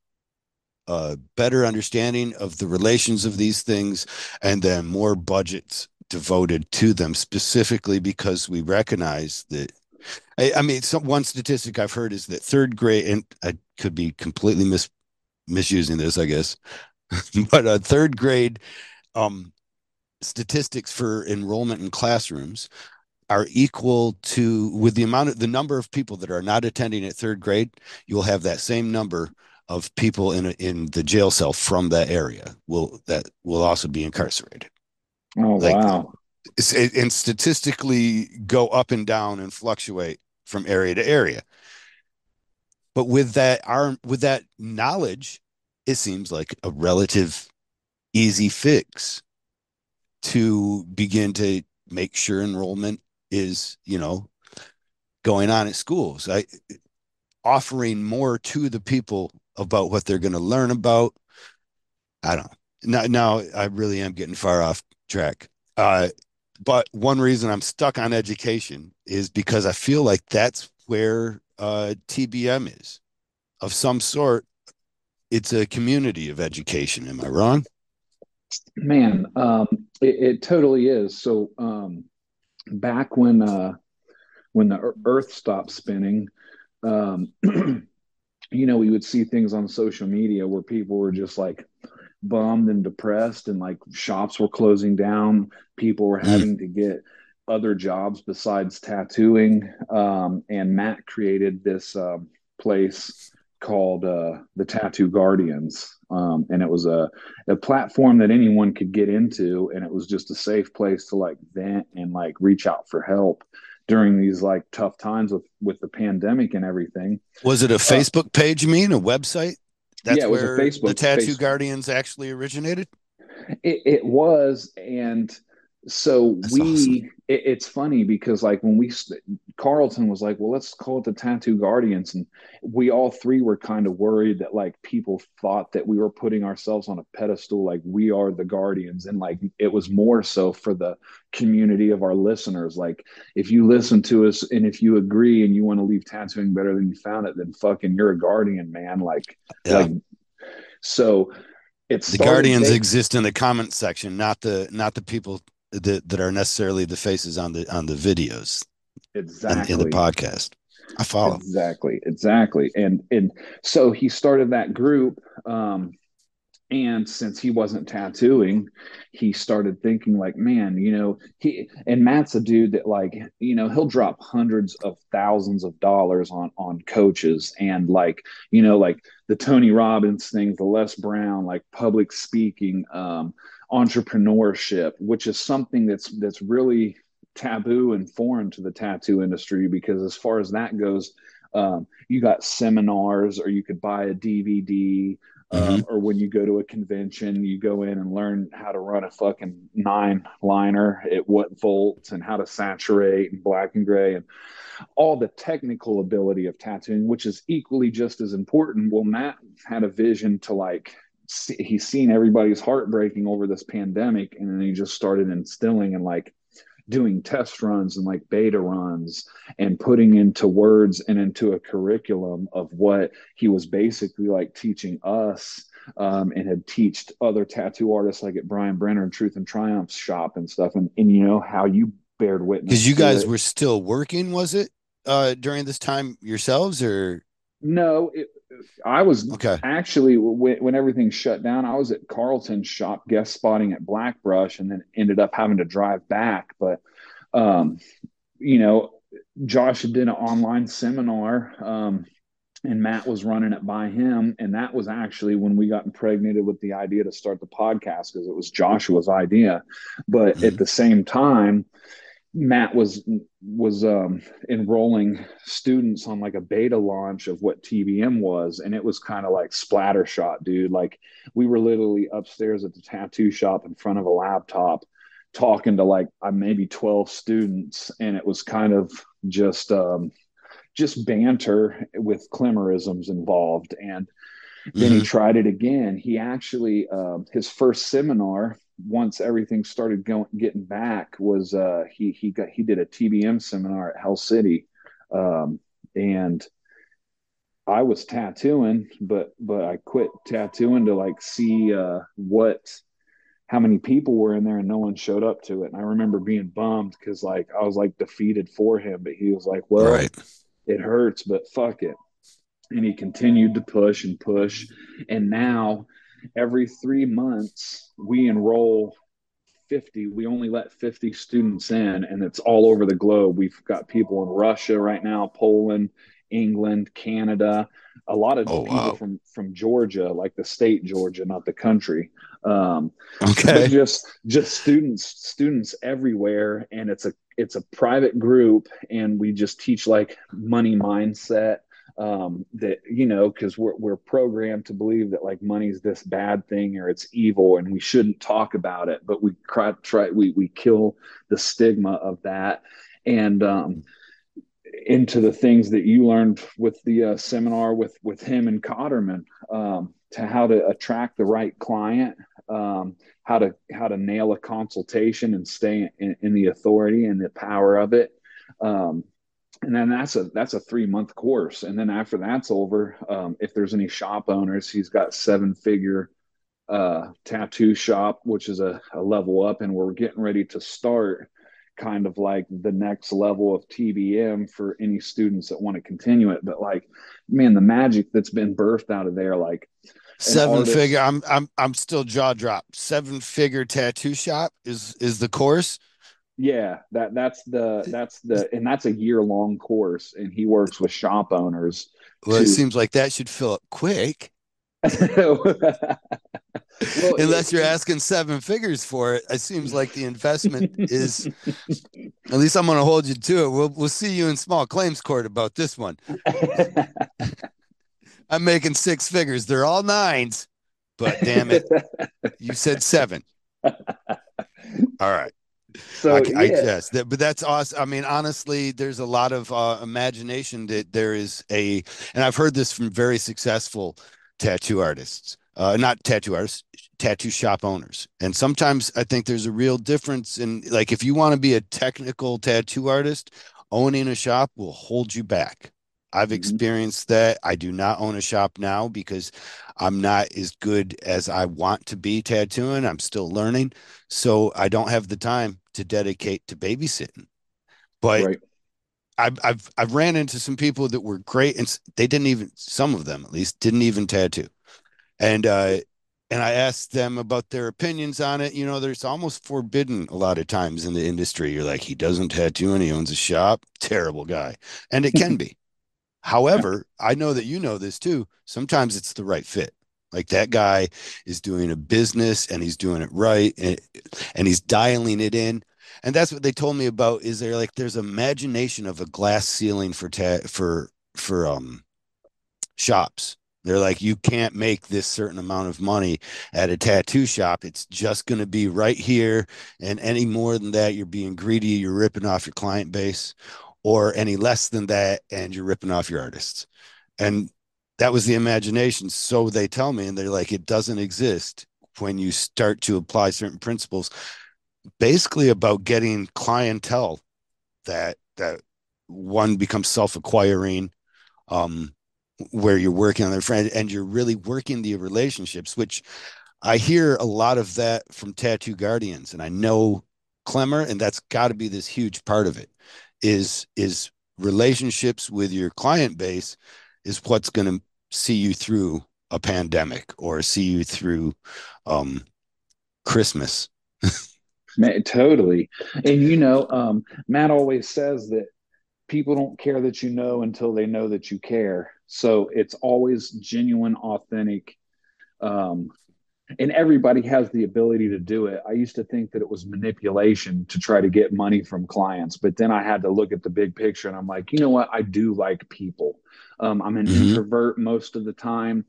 a better understanding of the relations of these things and then more budgets devoted to them specifically because we recognize that I, I mean some one statistic I've heard is that third grade and I could be completely mis misusing this I guess but a third grade um statistics for enrollment in classrooms are equal to with the amount of the number of people that are not attending at third grade you'll have that same number of people in a, in the jail cell from that area will that will also be incarcerated. Oh like, wow. and statistically go up and down and fluctuate from area to area. But with that arm with that knowledge it seems like a relative easy fix to begin to make sure enrollment is you know going on at schools. I offering more to the people about what they're going to learn about i don't know. Now, now i really am getting far off track. Uh, but one reason i'm stuck on education is because i feel like that's where uh, tbm is. Of some sort it's a community of education. Am i wrong? Man um, it, it, totally is so um, back when uh, when the Earth stopped spinning, um, you know, we would see things on social media where people were just like bummed and depressed, and like shops were closing down. People were having to get other jobs besides tattooing. Um, and Matt created this uh, place called uh, the Tattoo Guardians. Um, and it was a, a platform that anyone could get into. And it was just a safe place to like vent and like reach out for help during these like tough times with, with the pandemic and everything. Was it a uh, Facebook page, you mean, a website? That's yeah, where the Tattoo Facebook. Guardians actually originated? It, it was. And so That's we awesome. it, it's funny because like when we carlton was like well let's call it the tattoo guardians and we all three were kind of worried that like people thought that we were putting ourselves on a pedestal like we are the guardians and like it was more so for the community of our listeners like if you listen to us and if you agree and you want to leave tattooing better than you found it then fucking you're a guardian man like yeah. like so it's the guardians they, exist in the comment section not the not the people that that are necessarily the faces on the on the videos exactly in, in the podcast. I follow. Exactly exactly. And and so he started that group um and since he wasn't tattooing he started thinking like man you know he and matt's a dude that like you know he'll drop hundreds of thousands of dollars on on coaches and like you know like the tony robbins things the les brown like public speaking um entrepreneurship, which is something that's that's really taboo and foreign to the tattoo industry because as far as that goes, um, you got seminars or you could buy a DVD. Um, mm-hmm. or when you go to a convention, you go in and learn how to run a fucking nine liner at what volts and how to saturate and black and gray and all the technical ability of tattooing, which is equally just as important. Well, Matt had a vision to like he's seen everybody's heart breaking over this pandemic and then he just started instilling and like doing test runs and like beta runs and putting into words and into a curriculum of what he was basically like teaching us um, and had taught other tattoo artists like at Brian Brenner and Truth and Triumph's shop and stuff. And, and you know how you bared witness because you guys it. were still working, was it uh, during this time yourselves or? No, it, I was okay. actually when, when everything shut down, I was at Carlton's shop guest spotting at Blackbrush and then ended up having to drive back. But, um, you know, Josh did an online seminar um, and Matt was running it by him. And that was actually when we got impregnated with the idea to start the podcast because it was Joshua's idea. But mm-hmm. at the same time, Matt was was um, enrolling students on like a beta launch of what TBM was, and it was kind of like splattershot, dude. Like we were literally upstairs at the tattoo shop in front of a laptop, talking to like uh, maybe 12 students and it was kind of just um, just banter with Clemmerisms involved and then mm-hmm. he tried it again he actually uh, his first seminar once everything started going getting back was uh, he he got he did a tbm seminar at hell city um, and i was tattooing but but i quit tattooing to like see uh, what how many people were in there and no one showed up to it. And I remember being bummed because like I was like defeated for him, but he was like, Well, right. it hurts, but fuck it. And he continued to push and push. And now every three months we enroll 50 we only let 50 students in and it's all over the globe we've got people in russia right now poland england canada a lot of oh, people wow. from from georgia like the state georgia not the country um, okay. Just just students students everywhere, and it's a it's a private group, and we just teach like money mindset. Um, that you know, because we're we're programmed to believe that like money's this bad thing or it's evil, and we shouldn't talk about it. But we try try we we kill the stigma of that, and um, into the things that you learned with the uh, seminar with with him and Cotterman um, to how to attract the right client um, how to how to nail a consultation and stay in, in the authority and the power of it. Um, and then that's a that's a three month course. And then after that's over, um, if there's any shop owners, he's got seven figure uh, tattoo shop, which is a, a level up, and we're getting ready to start kind of like the next level of TBM for any students that want to continue it. But like, man, the magic that's been birthed out of there, like seven artist. figure i'm i'm i'm still jaw dropped seven figure tattoo shop is is the course yeah that that's the that's the and that's a year long course and he works with shop owners well to... it seems like that should fill up quick well, unless you're asking seven figures for it it seems like the investment is at least i'm going to hold you to it we'll, we'll see you in small claims court about this one I'm making six figures. They're all nines, but damn it, you said seven. All right. So I, yeah. I guess that, but that's awesome. I mean, honestly, there's a lot of uh, imagination that there is a, and I've heard this from very successful tattoo artists, uh, not tattoo artists, tattoo shop owners. And sometimes I think there's a real difference in, like, if you want to be a technical tattoo artist, owning a shop will hold you back. I've mm-hmm. experienced that. I do not own a shop now because I'm not as good as I want to be tattooing. I'm still learning. So I don't have the time to dedicate to babysitting. But right. I've, I've, I've ran into some people that were great and they didn't even, some of them at least, didn't even tattoo. And, uh, and I asked them about their opinions on it. You know, there's almost forbidden a lot of times in the industry. You're like, he doesn't tattoo and he owns a shop. Terrible guy. And it can be. However, I know that you know this too. Sometimes it's the right fit. Like that guy is doing a business and he's doing it right and, and he's dialing it in. And that's what they told me about is there like there's imagination of a glass ceiling for ta- for for um shops. They're like you can't make this certain amount of money at a tattoo shop. It's just going to be right here and any more than that you're being greedy, you're ripping off your client base or any less than that and you're ripping off your artists and that was the imagination. So they tell me and they're like it doesn't exist when you start to apply certain principles. Basically about getting clientele that that one becomes self-acquiring um where you're working on their friend and you're really working the relationships which i hear a lot of that from tattoo guardians and i know clemmer and that's got to be this huge part of it is is relationships with your client base is what's going to see you through a pandemic or see you through um, Christmas. Man, totally. And you know, um, Matt always says that people don't care that you know until they know that you care. So it's always genuine, authentic um, and everybody has the ability to do it. I used to think that it was manipulation to try to get money from clients, but then I had to look at the big picture and I'm like, you know what? I do like people. Um, I'm an mm-hmm. introvert most of the time,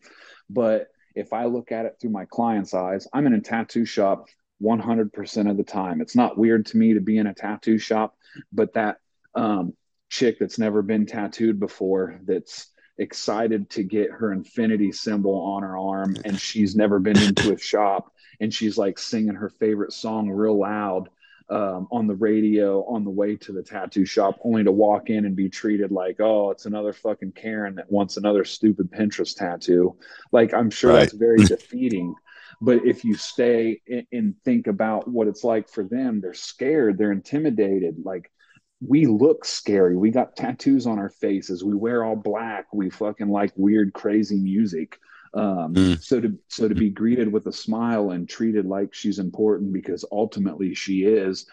but if I look at it through my client's eyes, I'm in a tattoo shop 100% of the time. It's not weird to me to be in a tattoo shop, but that um, chick that's never been tattooed before, that's excited to get her infinity symbol on her arm, and she's never been into a shop, and she's like singing her favorite song real loud um, on the radio on the way to the tattoo shop, only to walk in and be treated like, oh, it's another fucking Karen that wants another stupid Pinterest tattoo. Like, I'm sure right. that's very defeating. But if you stay and think about what it's like for them, they're scared, they're intimidated. Like, we look scary. We got tattoos on our faces. We wear all black. We fucking like weird, crazy music. Um, mm. So to so to be greeted with a smile and treated like she's important because ultimately she is,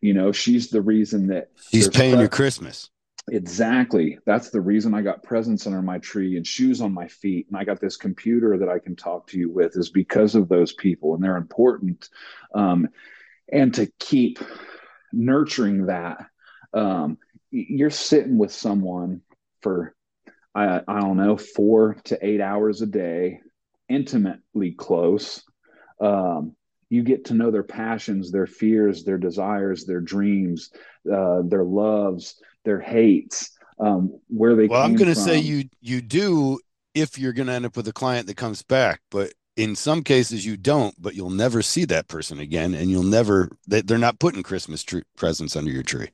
you know, she's the reason that she's paying pre- your Christmas. Exactly. That's the reason I got presents under my tree and shoes on my feet, and I got this computer that I can talk to you with is because of those people, and they're important. Um, and to keep nurturing that, um, you're sitting with someone for I, I don't know, four to eight hours a day, intimately close. Um, you get to know their passions, their fears, their desires, their dreams, uh, their loves, their hates, um, where they. Well, I'm going to say you you do if you're going to end up with a client that comes back, but in some cases you don't. But you'll never see that person again, and you'll never. They're not putting Christmas tree presents under your tree.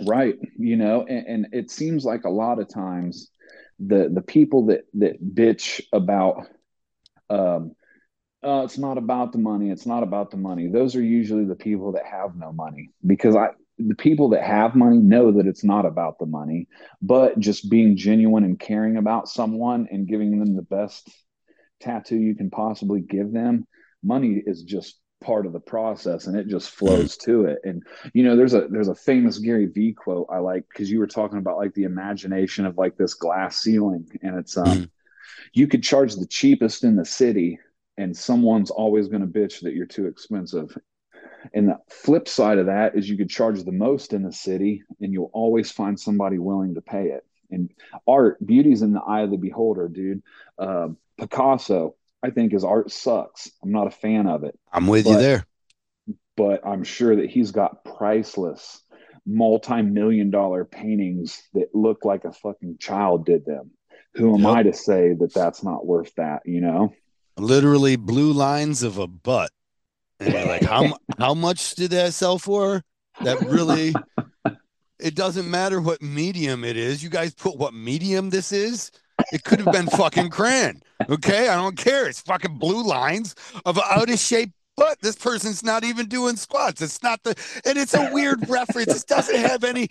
Right. You know, and, and it seems like a lot of times the the people that that bitch about um uh, it's not about the money it's not about the money those are usually the people that have no money because i the people that have money know that it's not about the money but just being genuine and caring about someone and giving them the best tattoo you can possibly give them money is just part of the process and it just flows to it. And you know there's a there's a famous gary vee quote i like because you were talking about like the imagination of like this glass ceiling and it's um mm. you could charge the cheapest in the city and someone's always going to bitch that you're too expensive. And the flip side of that is you could charge the most in the city and you'll always find somebody willing to pay it. And art beauty's in the eye of the beholder dude. Uh, picasso I think his art sucks. I'm not a fan of it. I'm with but, you there. But I'm sure that he's got priceless, multi-million dollar paintings that look like a fucking child did them. Who am yep. I to say that that's not worth that? You know, literally blue lines of a butt, and you're like, how how much did that sell for? That really. it doesn't matter what medium it is. You guys put what medium this is. It could have been fucking Cran. Okay, I don't care. It's fucking blue lines of out of shape but this person's not even doing squats. It's not the, and it's a weird reference. It doesn't have any.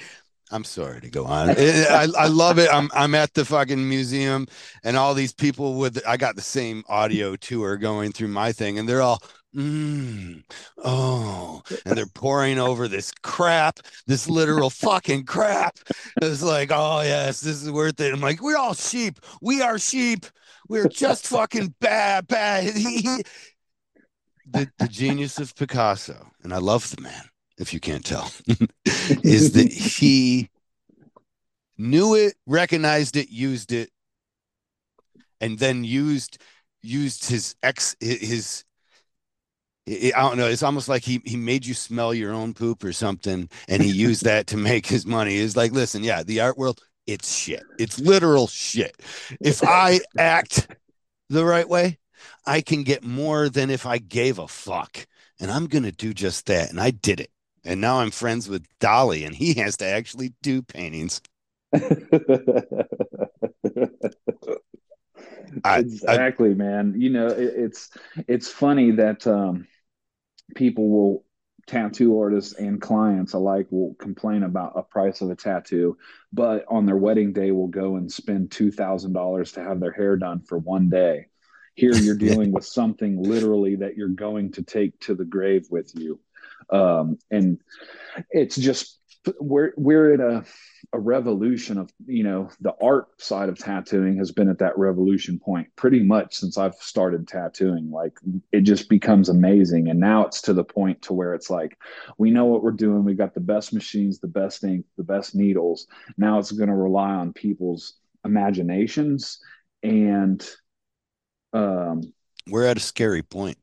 I'm sorry to go on. It, I, I love it. I'm I'm at the fucking museum, and all these people with I got the same audio tour going through my thing, and they're all mm, oh, and they're pouring over this crap, this literal fucking crap. It's like, oh yes, this is worth it. I'm like, we're all sheep. We are sheep. We're just fucking bad, bad. the, the genius of Picasso, and I love the man, if you can't tell, is that he knew it, recognized it, used it, and then used used his ex his I don't know. It's almost like he he made you smell your own poop or something, and he used that to make his money. Is like, listen, yeah, the art world, it's shit. It's literal shit. If I act the right way, I can get more than if I gave a fuck, and I'm gonna do just that. And I did it, and now I'm friends with Dalí, and he has to actually do paintings. exactly, I, man. You know, it, it's it's funny that um, people will tattoo artists and clients alike will complain about a price of a tattoo, but on their wedding day will go and spend two thousand dollars to have their hair done for one day. Here you're dealing with something literally that you're going to take to the grave with you, um, and it's just we're we're at a a revolution of you know the art side of tattooing has been at that revolution point pretty much since I've started tattooing. Like it just becomes amazing. And now it's to the point to where it's like we know what we're doing. We got the best machines the best ink the best needles. Now it's going to rely on people's imaginations and um we're at a scary point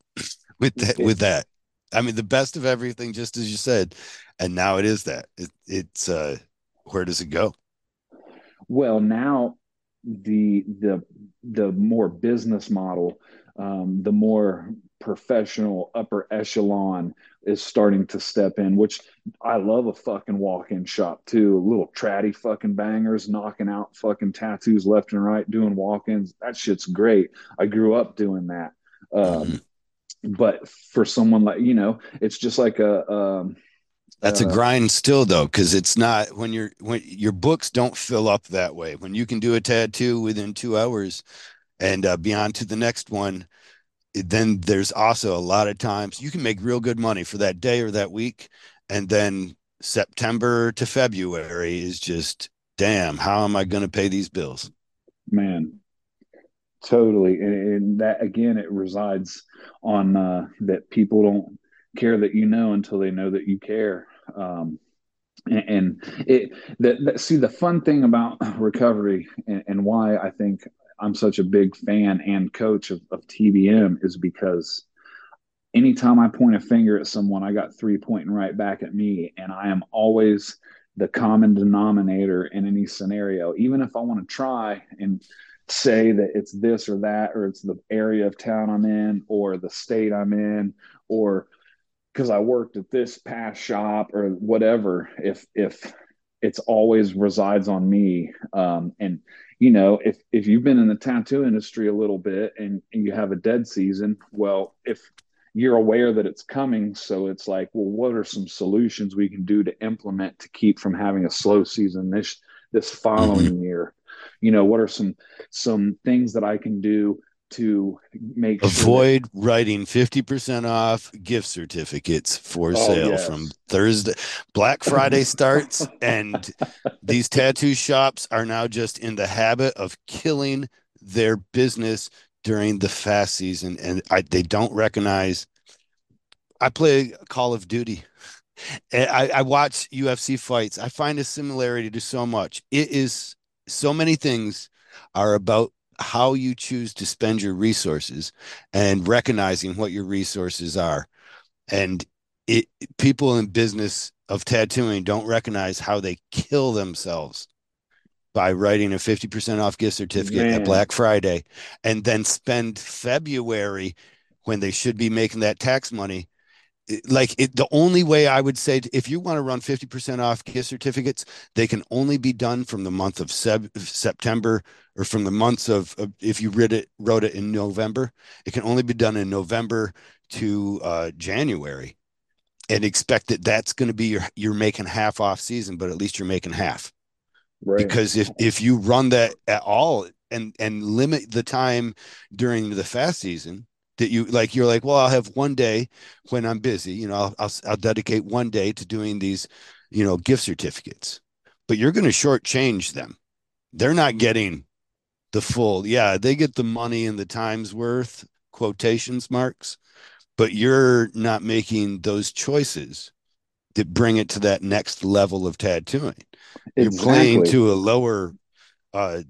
with that with that I mean, the best of everything, just as you said, and now it is that. It, it's uh, where does it go? Well, now the the the more business model, um, the more professional upper echelon is starting to step in, which I love a fucking walk-in shop too. Little tratty fucking bangers knocking out fucking tattoos left and right, doing walk-ins. That shit's great. I grew up doing that. Um, mm-hmm but for someone like you know it's just like a um, that's uh, a grind still though because it's not when you're when your books don't fill up that way. When you can do a tattoo within two hours and uh, be on to the next one then there's also a lot of times you can make real good money for that day or that week and then september to february is just damn how am i going to pay these bills? Man totally. And, and that again it resides on uh, that people don't care that you know until they know that you care. Um, and, and it that, see the fun thing about recovery and, and, why i think i'm such a big fan and coach of, of tbm is because anytime i point a finger at someone i got three pointing right back at me and i am always the common denominator in any scenario. Even if i want to try and say that it's this or that, or it's the area of town I'm in, or the state I'm in, or because I worked at this past shop or whatever. If if it's always resides on me, um, and you know, if if you've been in the tattoo industry a little bit and, and you have a dead season, well, if you're aware that it's coming, so it's like, well, what are some solutions we can do to implement to keep from having a slow season this this following mm-hmm. year? You know what are some some things that i can do to make avoid sure that- writing 50% off gift certificates for oh, sale yes. from Thursday. Black Friday starts, and these tattoo shops are now just in the habit of killing their business during the fast season, and I, they don't recognize. I play Call of Duty. I, I watch UFC fights. I find a similarity to so much. It is so many things are about how you choose to spend your resources and recognizing what your resources are. And it people in business of tattooing don't recognize how they kill themselves by writing a 50% off gift certificate Man. at Black Friday and then spend February when they should be making that tax money like it, the only way I would say if you want to run 50% off gift certificates, they can only be done from the month of Seb, September or from the months of, of, if you read it, wrote it in November, it can only be done in November to uh, January and expect that that's going to be your, you're making half off season, but at least you're making half. Right. Because if, if you run that at all and, and limit the time during the fast season, that you like you're like well i'll have one day when i'm busy you know i'll i'll, I'll dedicate one day to doing these you know gift certificates. But you're going to shortchange them. They're not getting the full yeah they get the money and the time's worth quotations marks but you're not making those choices that bring it to that next level of tattooing. Exactly. you're playing to a lower uh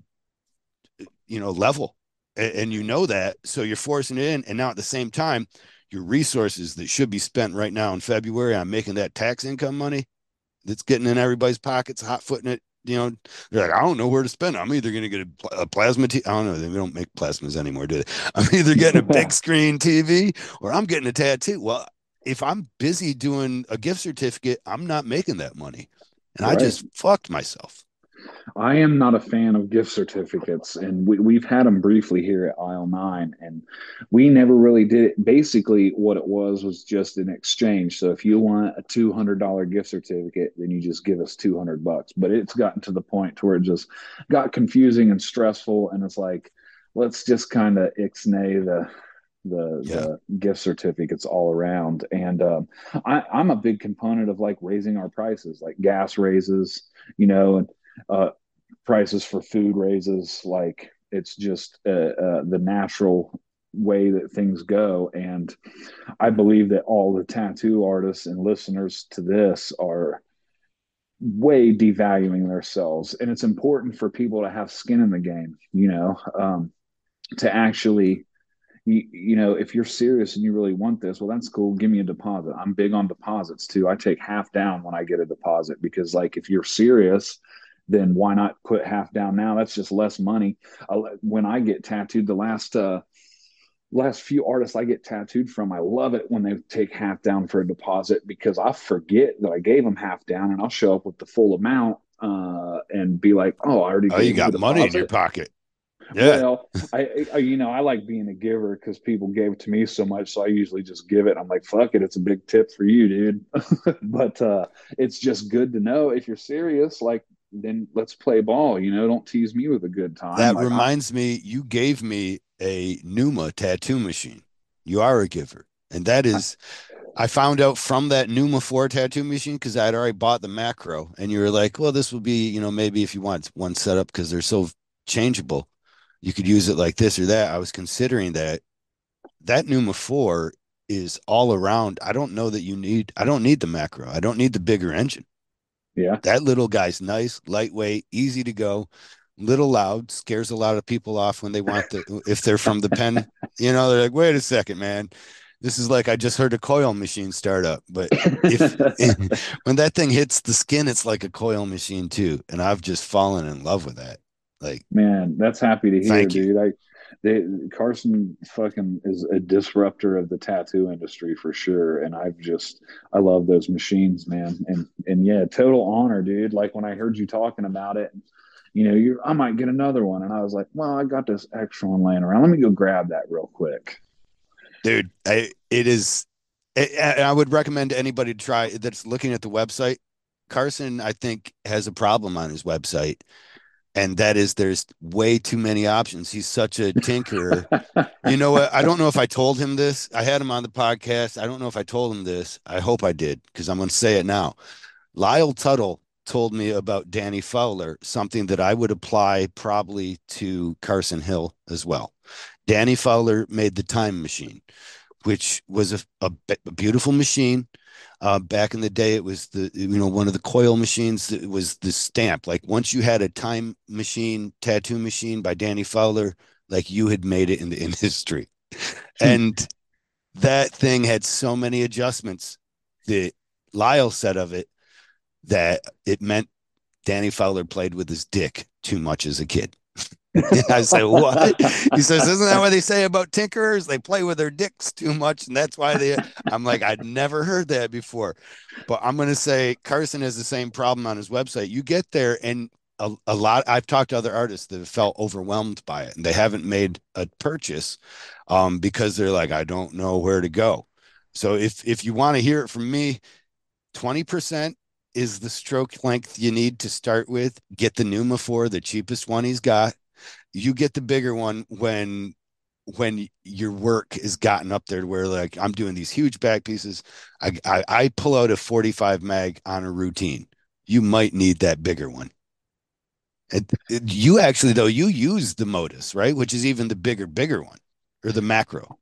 you know level and, and you know that, so you're forcing it in. And now at the same time, your resources that should be spent right now in February on making that tax income money that's getting in everybody's pockets, hot footing it. You know, they're like, I don't know where to spend. It. I'm either going to get a, a plasma. T- I don't know. They don't make plasmas anymore, do they? I'm either getting a big screen TV or I'm getting a tattoo. Well, if I'm busy doing a gift certificate, I'm not making that money, and right. I just fucked myself. I am not a fan of gift certificates, and we, we've had them briefly here at Aisle Nine, and we never really did it. Basically, what it was was just an exchange. So if you want a two hundred dollar gift certificate, then you just give us two hundred bucks. But it's gotten to the point to where it just got confusing and stressful, and it's like, let's just kind of ixnay the the, yeah. the gift certificates all around. And um, I, I'm a big component of like raising our prices, like gas raises, you know, and uh, prices for food raises. Like it's just uh, uh, the natural way that things go. And I believe that all the tattoo artists and listeners to this are way devaluing themselves. And it's important for people to have skin in the game, you know, um, to actually you, you know, if you're serious and you really want this, well, that's cool. Give me a deposit. I'm big on deposits too. I take half down when I get a deposit because, like, if you're serious, then why not put half down now? That's just less money. when I get tattooed, the last uh, last few artists I get tattooed from, I love it when they take half down for a deposit because I forget that I gave them half down, and I'll show up with the full amount uh, and be like, "Oh, I already." Oh, you got money in your pocket. Yeah. Well, I, I, you know, I like being a giver because people gave it to me so much. So I usually just give it. I'm like, fuck it. It's a big tip for you, dude. but uh, it's just good to know if you're serious, like, then let's play ball. You know, don't tease me with a good time. That like, reminds I'm, me, you gave me a Neuma tattoo machine. You are a giver. And that is, I found out from that Neuma 4 tattoo machine because I had already bought the macro. And you were like, well, this will be, you know, maybe if you want one setup because they're so changeable you could use it like this or that. I was considering that. That Neuma 4 is all around. I don't know that you need, I don't need the macro. I don't need the bigger engine. Yeah. That little guy's nice, lightweight, easy to go, little loud, scares a lot of people off when they want the, if they're from the pen, you know, they're like, wait a second, man. This is like I just heard a coil machine start up, but if, when that thing hits the skin, it's like a coil machine too. And I've just fallen in love with that. Like, man, that's happy to hear, dude. I, they, Carson fucking is a disruptor of the tattoo industry for sure. And I've just, I love those machines, man. And, and yeah, total honor, dude. Like when I heard you talking about it, you know, you I might get another one. And I was like, well, I got this extra one laying around. Let me go grab that real quick. Dude, I, it is, I would recommend anybody to try that's looking at the website. Carson, I think, has a problem on his website and that is there's way too many options. He's such a tinkerer. you know what? I don't know if I told him this. I had him on the podcast. I don't know if I told him this. I hope I did because I'm going to say it now. Lyle Tuttle told me about Danny Fowler, something that I would apply probably to Carson Hill as well. Danny Fowler made the time machine, which was a, a, a beautiful machine. Uh, back in the day, it was the you know one of the coil machines that was the stamp. Like once you had a time machine tattoo machine by Danny Fowler, like you had made it in the industry, and that thing had so many adjustments that Lyle said of it that it meant Danny Fowler played with his dick too much as a kid. I say, what? He says, isn't that what they say about tinkerers? They play with their dicks too much, and that's why they. I'm like, I'd never heard that before, but I'm going to say Carson has the same problem on his website. You get there, and a, a lot. I've talked to other artists that have felt overwhelmed by it, and they haven't made a purchase um, because they're like, I don't know where to go. So if if you want to hear it from me, twenty percent is the stroke length you need to start with. Get the Neuma 4, the cheapest one he's got you get the bigger one when when your work is gotten up there to where like I'm doing these huge back pieces, I, I, I pull out a 45 mag on a routine. You might need that bigger one. And you actually though you use the Modus right, which is even the bigger bigger one, or the macro.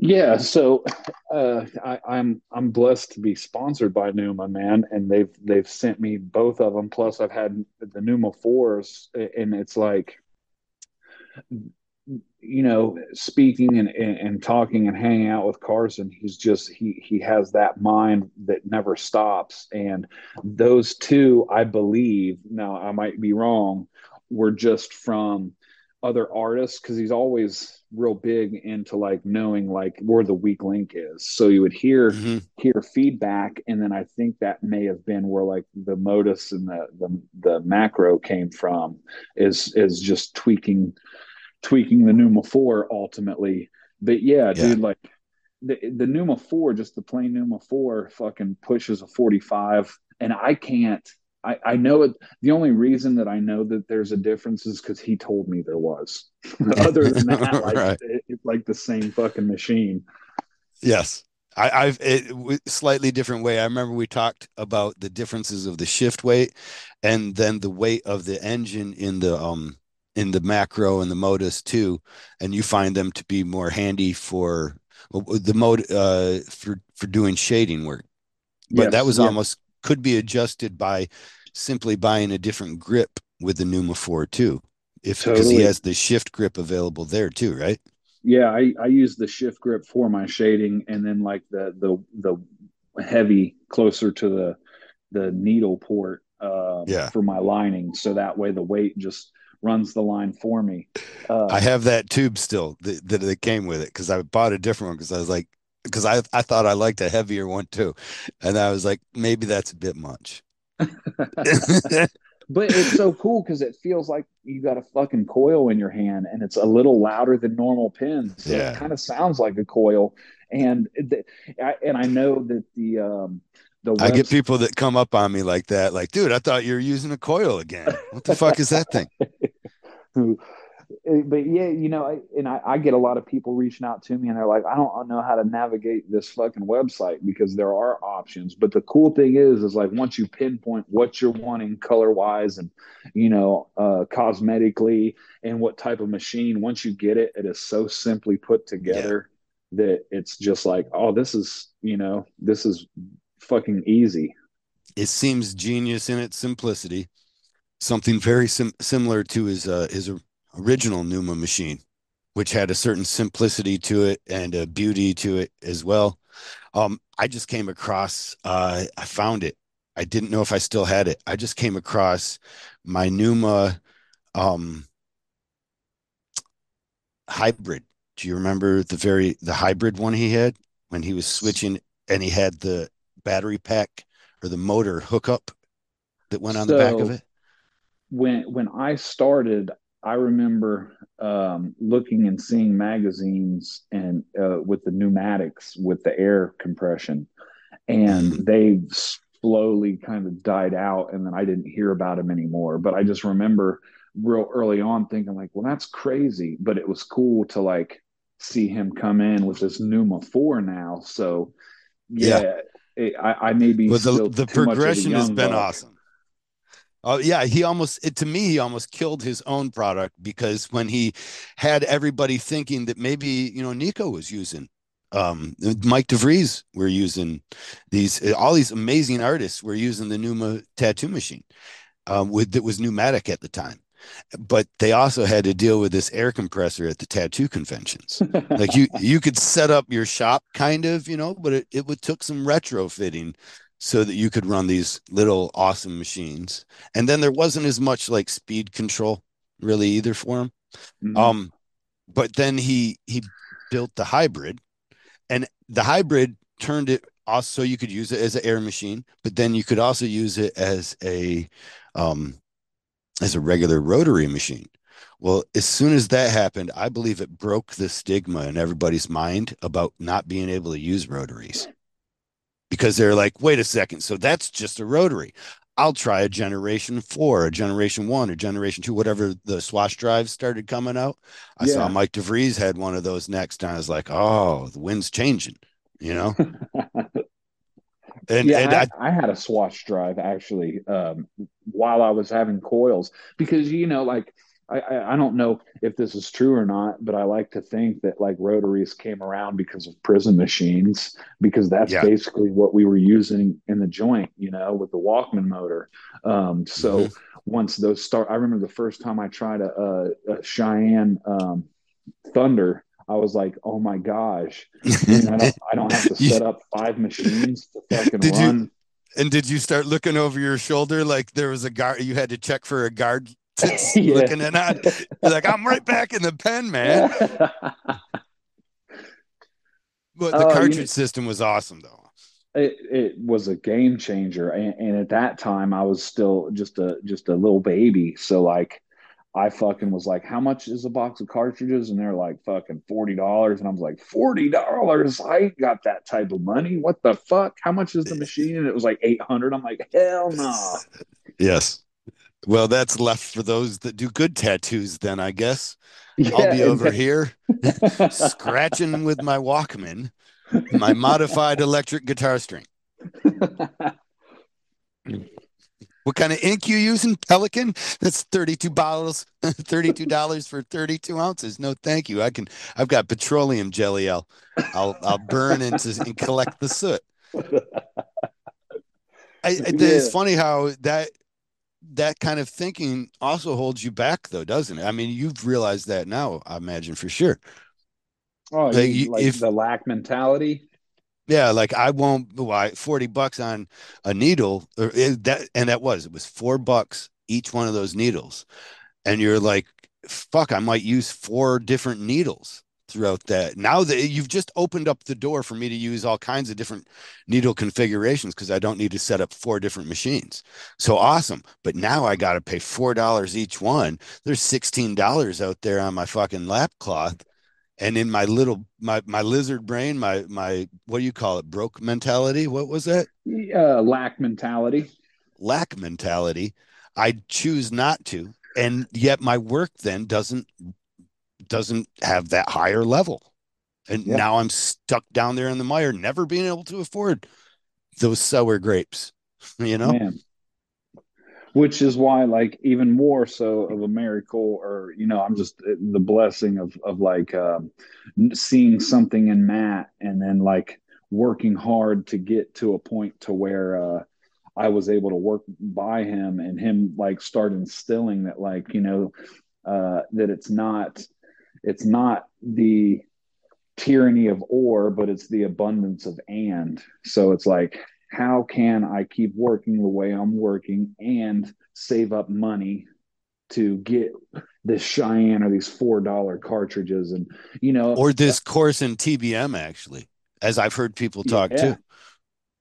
Yeah, so uh, I, I'm I'm blessed to be sponsored by Neuma, man, and they've they've sent me both of them. Plus, I've had the Neuma fours, and it's like you know, speaking and, and, talking and hanging out with Carson, he's just he he has that mind that never stops. And those two, I believe, now I might be wrong, were just from other artists because he's always real big into like knowing like where the weak link is. So you would hear mm-hmm. hear feedback, and then I think that may have been where like the modus and the the, the macro came from is is just tweaking tweaking the Neuma 4 ultimately. But yeah, yeah. dude, like the, the Neuma 4, just the plain Neuma 4 fucking pushes a 45. And I can't, I, I know it. The only reason that I know that there's a difference is because he told me there was. Other than that, like, right. it, it's like the same fucking machine. Yes. I, have it slightly different way. I remember we talked about the differences of the shift weight and then the weight of the engine in the um in the macro and the modus too, and you find them to be more handy for the mode uh, for for doing shading work. But yes, that was almost could be adjusted by simply buying a different grip with the Neuma 4 too. If because totally. he has the shift grip available there too, right? yeah, I, I use the shift grip for my shading and then like the the the heavy closer to the the needle port uh, Yeah. for my lining. So that way the weight just runs the line for me. Uh, I have that tube still that, that it came with it because I bought a different one because I was like, because I, I thought I liked a heavier one too. And I was like, maybe that's a bit much. but it's so cool because it feels like you got a fucking coil in your hand and it's a little louder than normal pins. So Yeah. it kind of sounds like a coil. And the, I, and I know that the um the I get people that come up on me like that, like, dude, I thought you were using a coil again. What the fuck is that thing? but yeah you know I, and I, I get a lot of people reaching out to me and they're like i don't know how to navigate this fucking website because there are options but the cool thing is is like once you pinpoint what you're wanting color wise and you know uh cosmetically and what type of machine once you get it it is so simply put together that it's just like oh this is you know this is fucking easy It seems genius in its simplicity. Something very sim- similar to his uh, his original Neuma machine, which had a certain simplicity to it and a beauty to it as well. Um, I just came across, uh, I found it. I didn't know if I still had it. I just came across my Neuma um, hybrid. Do you remember the very the hybrid one he had when he was switching and he had the battery pack or the motor hookup that went on the back of it? when when I started, I remember um, looking and seeing magazines and uh, with the pneumatics with the air compression, and Mhm. they slowly kind of died out, and then I didn't hear about them anymore. But I just remember real early on thinking like, well, that's crazy, but it was cool to like see him come in with this Neuma Four now. So yeah, it, I, I may be still the the too much of a progression has been buck. awesome. Oh yeah, he almost it, to me he almost killed his own product because when he had everybody thinking that maybe you know Nikko was using um Mike DeVries were using these all these amazing artists were using the Neuma tattoo machine um with that was pneumatic at the time. But they also had to deal with this air compressor at the tattoo conventions. like you you could set up your shop kind of you know but it, it would took some retrofitting so that you could run these little awesome machines and then there wasn't as much like speed control really either for him Mhm. um but then he he built the hybrid and the hybrid turned it also so you could use it as an air machine but then you could also use it as a um as a regular rotary machine. Well as soon as that happened i believe it broke the stigma in everybody's mind about not being able to use rotaries. Because they're like wait a second so that's just a rotary. I'll try a generation four a generation one or generation two whatever the swash drives started coming out. I saw mike devries had one of those next and i was like oh the wind's changing you know and, yeah, and I, I, I had a swash drive actually um, while I was having coils because you know, like I, I don't know if this is true or not, but I like to think that like rotaries came around because of prison machines because that's Yeah. basically what we were using in the joint, you know, with the Walkman motor. Um, so Mhm. once those start, I remember the first time I tried a, a, a Cheyenne um, Thunder. I was like, "Oh my gosh! I, don't, I don't have to set up five machines to fucking Did you- run." And did you start looking over your shoulder like there was a guard? You had to check for a guard Yeah. looking in on. You're like, I'm right back in the pen, man. But the Oh, you cartridge know- system was awesome, though. it it was a game changer, and, and at that time I was still just a just a little baby. So like, I fucking was like, "How much is a box of cartridges?" And they're like, "Fucking forty dollars." And I was like, 40 dollars? I ain't got that type of money. What the fuck? How much is the machine?" And it was like eight hundred. I'm like, "Hell no!" Yes. Well, that's left for those that do good tattoos, then I guess. Yeah, I'll be over here scratching with my Walkman, my modified electric guitar string. What kind of ink you using? Pelican? That's 32 bottles, $32 for 32 ounces. No, thank you. I can I've got petroleum jelly. I'll I'll I'll burn into and collect the soot. I, I- It's funny how that that kind of thinking also holds you back though, doesn't it? I mean, you've realized that now, I imagine for sure. Oh, like, you, like if, the lack mentality. Yeah, like I won't. Why forty bucks on a needle? Or eh, that and that was it was four bucks each one of those needles, and you're like, fuck, I might use four different needles throughout that. Now that eh, you've just opened up the door for me to use all kinds of different needle configurations because I don't need to set up four different machines. So awesome. But now I got to pay $4 each one. There's $16 out there on my fucking lap cloth. And in my little my my lizard brain, my my what do you call it? Broke mentality. What was that? Uh, lack mentality. Lack mentality. I choose not to, and yet my work then doesn't doesn't have that higher level. And yeah. now I'm stuck down there in the mire, never being able to afford those sour grapes, you know? Man. Which is why, like, even more so of a miracle, or, you know, I'm just the blessing of, of like, um, seeing something in Matt and then like working hard to get to a point to where, uh, I was able to work by him and him like start instilling that like you know uh, that it's not it's not the tyranny of or, but it's the abundance of and. So it's like, how can I keep working the way I'm working and save up money to get this Cheyenne or these four dollar cartridges and you know or this course in TBM actually, as I've heard people talk yeah. too.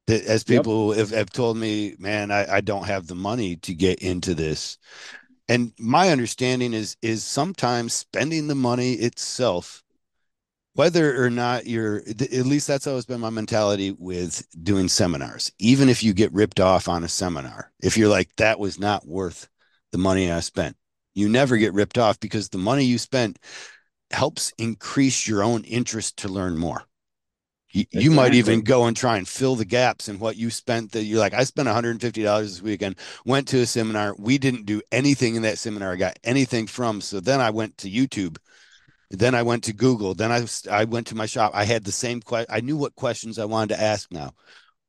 That as people yep. have, have told me, man, I, I don't have the money to get into this and my understanding is is sometimes spending the money itself whether or not you're at least that's always been my mentality with doing seminars. Even if you get ripped off on a seminar if you're like that was not worth the money i spent you never get ripped off because the money you spent helps increase your own interest to learn more. You, exactly. you might even go and try and fill the gaps in what you spent that you're like i spent $150 this weekend went to a seminar. We didn't do anything in that seminar. I got anything from so then i went to youtube then i went to google. Then i i went to my shop. I had the same question i knew what questions i wanted to ask now.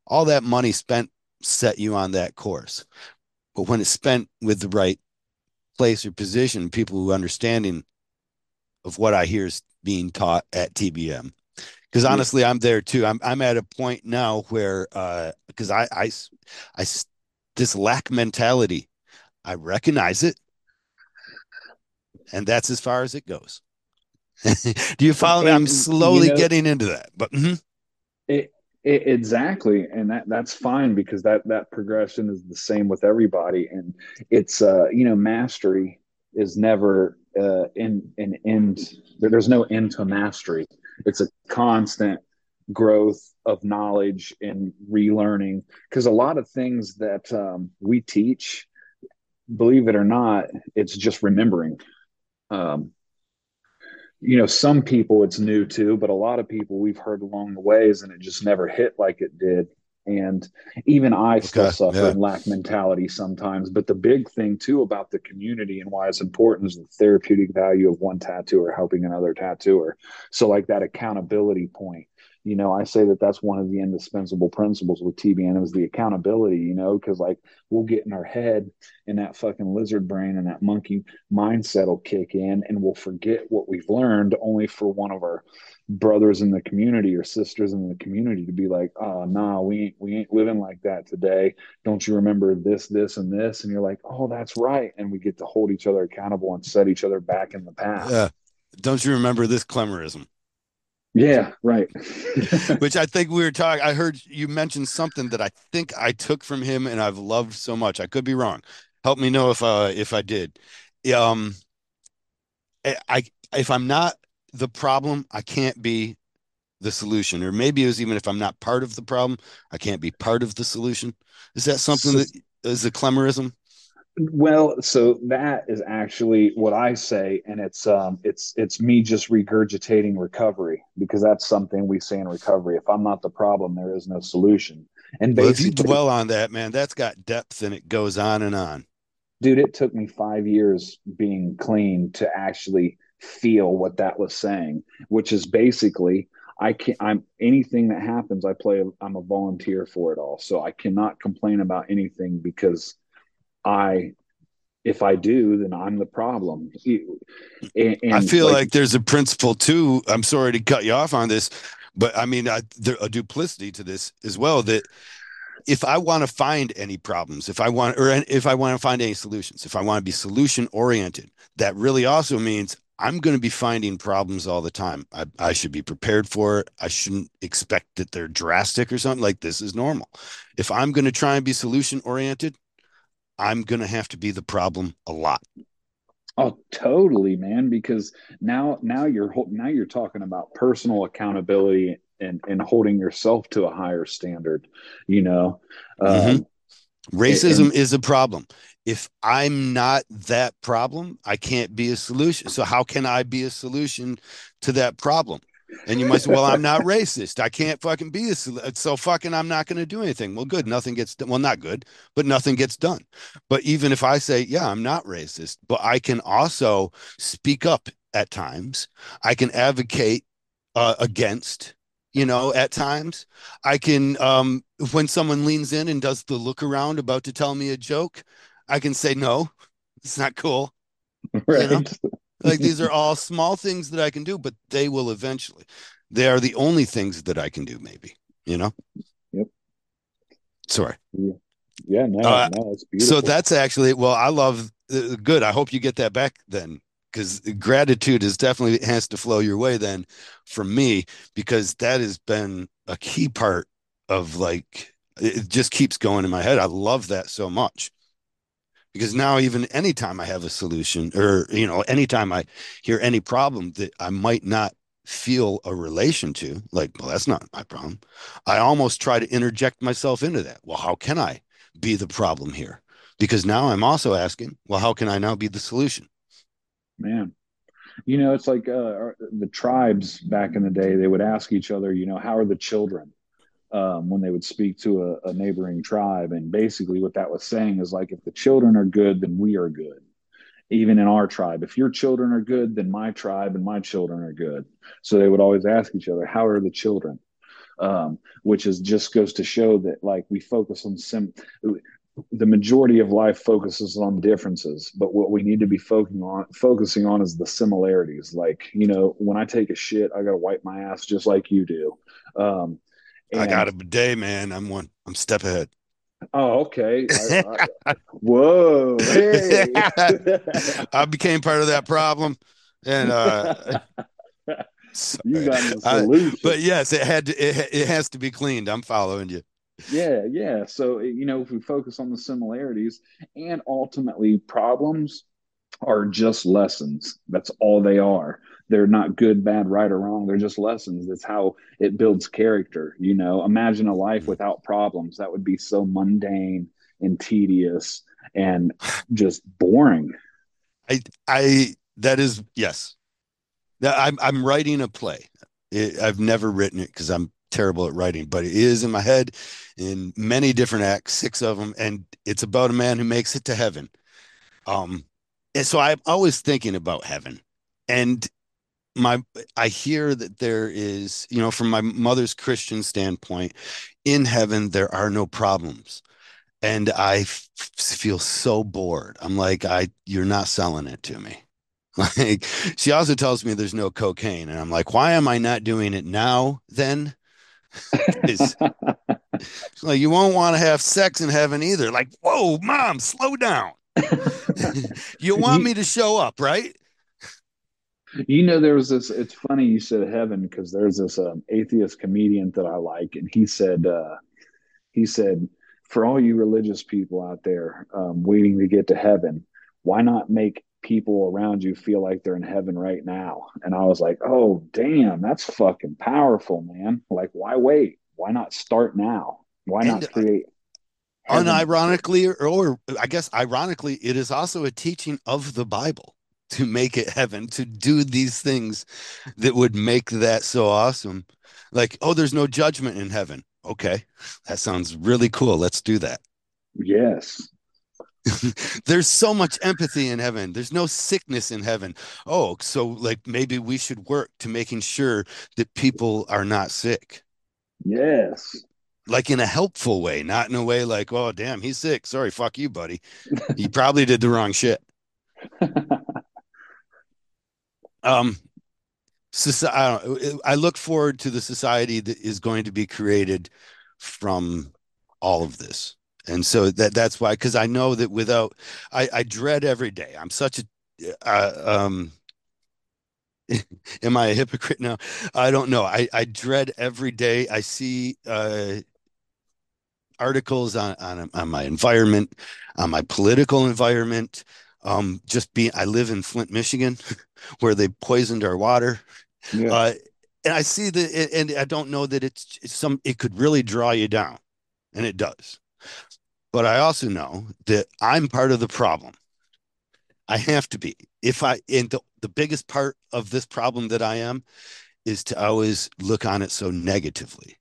All that money spent set you on that course. But when it's spent with the right place or position people who understanding of what i hear is being taught at tbm because honestly i'm there too. I'm i'm at a point now where uh because i i i this lack mentality i recognize it. And that's as far as it goes do you follow me i'm slowly you know, getting into that but mm-hmm. it, it, exactly and that that's fine because that that progression is the same with everybody and it's uh you know mastery is never uh in an end there's no end to mastery it's a constant growth of knowledge and relearning because a lot of things that um, we teach believe it or not it's just remembering um, you know some people it's new to but a lot of people we've heard along the ways and it just never hit like it did and even I okay, still suffer yeah. and lack mentality sometimes. But the big thing too about the community and why it's important is the therapeutic value of one tattooer helping another tattooer. So like that accountability point you know, I say that that's one of the indispensable principles with TBM is the accountability, you know, because like we'll get in our head and that fucking lizard brain and that monkey mindset will kick in and we'll forget what we've learned only for one of our brothers in the community or sisters in the community to be like, oh, nah, we ain't, we ain't living like that today. Don't you remember this, this, and this? And you're like, oh, that's right. And we get to hold each other accountable and set each other back in the path. Yeah. Don't you remember this Clemmerism? Yeah, right. Which I think we were talking. I heard you mention something that I think I took from him, and I've loved so much. I could be wrong. Help me know if uh if I did. Um, I if I'm not the problem, I can't be the solution. Or maybe it was even if I'm not part of the problem, I can't be part of the solution. Is that something so, that is a Clemmerism? Well, so that is actually what I say, and it's um, it's it's me just regurgitating recovery because that's something we say in recovery. If I'm not the problem, there is no solution. And well, if you dwell on that, man, that's got depth and it goes on and on. Dude, it took me five years being clean to actually feel what that was saying, which is basically I can't. I'm anything that happens, I play I'm a volunteer for it all. So I cannot complain about anything because I if I do, then I'm the problem. And, and I feel like, like, there's a principle too. I'm sorry to cut you off on this, but I mean, I, there a duplicity to this as well. That if I want to find any problems, if I want, or if I want to find any solutions, if I want to be solution oriented, that really also means I'm going to be finding problems all the time. I, I should be prepared for it. I shouldn't expect that they're drastic or something like this is normal. If I'm going to try and be solution oriented, I'm going to have to be the problem a lot. Oh, totally, man. Because now, now you're now you're talking about personal accountability and and holding yourself to a higher standard. You know, mm-hmm. um, racism and, is a problem. If I'm not that problem, I can't be a solution. So how can I be a solution to that problem? And you might say, well, I'm not racist. I can't fucking be a so fucking I'm not going to do anything. Well, good. Nothing gets done. Well, not good, but nothing gets done. But even if I say, yeah, I'm not racist, but I can also speak up at times. I can advocate uh, against, you know, at times. I can, um, when someone leans in and does the look around about to tell me a joke, I can say, no, it's not cool. Right. You know? Like these are all small things that I can do, but they will eventually. They are the only things that I can do, maybe, you know? Yep. Sorry. Yeah. Yeah, no, uh, no, it's beautiful. So that's actually well, I love uh, good. I hope you get that back then because gratitude is definitely has to flow your way then for me because that has been a key part of like it just keeps going in my head. I love that so much because now even anytime I have a solution or you know anytime I hear any problem that I might not feel a relation to like well that's not my problem I almost try to interject myself into that. Well how can I be the problem here? Because now I'm also asking well how can I now be the solution? Man. You know it's like uh, the tribes back in the day they would ask each other you know how are the children um, when they would speak to a, a, neighboring tribe. And basically, what that was saying is like, if the children are good, then we are good. Even in our tribe, if your children are good, then my tribe and my children are good. So they would always ask each other, "How are the children?" Um, which is just goes to show that like we focus on sim. The majority of life focuses on differences, but what we need to be focusing on focusing on is the similarities. Like you know, when I take a shit, I got to wipe my ass just like you do. Um, and, I got a bidet, man. I'm one. I'm step ahead. Oh, okay. I, I, whoa. Hey. I became part of that problem. And uh you got the solution. but yes, it had to, it, it has to be cleaned. I'm following you. Yeah, yeah. So you know, if we focus on the similarities and ultimately problems are just lessons. That's all they are they're not good, bad, right, or wrong. They're just lessons. That's how it builds character. You know, imagine a life without problems. That would be so mundane and tedious and just boring. I, I, that is, yes. I'm, I'm writing a play. It, I've never written it because I'm terrible at writing, but it is in my head in many different acts, six of them, and it's about a man who makes it to heaven. Um, and so I'm always thinking about heaven, and my i hear that there is you know from my mother's christian standpoint in heaven there are no problems. And I f- feel so bored. I'm like i you're not selling it to me. Like she also tells me there's no cocaine. And i'm like why am i not doing it now then? Like you won't want to have sex in heaven either. Like whoa mom slow down you want me to show up right you know, there was this. It's funny you said heaven because there's this um, atheist comedian that I like, and he said, uh, he said, for all you religious people out there um, waiting to get to heaven, why not make people around you feel like they're in heaven right now? And I was like, oh damn, that's fucking powerful, man. Like, why wait? Why not start now? Why not create? Unironically, or, or I guess ironically, it is also a teaching of the Bible to make it heaven, to do these things that would make that so awesome. Like, oh, there's no judgment in heaven. Okay, that sounds really cool. Let's do that. Yes. there's so much empathy in heaven. There's no sickness in heaven. Oh, so like maybe we should work to making sure that people are not sick. Yes. Like in a helpful way, not in a way like, oh, damn, he's sick. Sorry, fuck you, buddy. He probably did the wrong shit. um, society, I, I look forward to the society that is going to be created from all of this. And so that that's why, because I know that without, I, I dread every day. I'm such a, uh, um, am I a hypocrite now? I don't know. I, I dread every day. I see uh, articles on, on on my environment, on my political environment. Um, just being, I live in Flint, Michigan, where they poisoned our water. Yeah. Uh, and I see that, and I don't know that it's, it's some. It could really draw you down, and it does. But I also know that I'm part of the problem. I have to be. If I, and the, the biggest part of this problem that I am is to always look on it so negatively.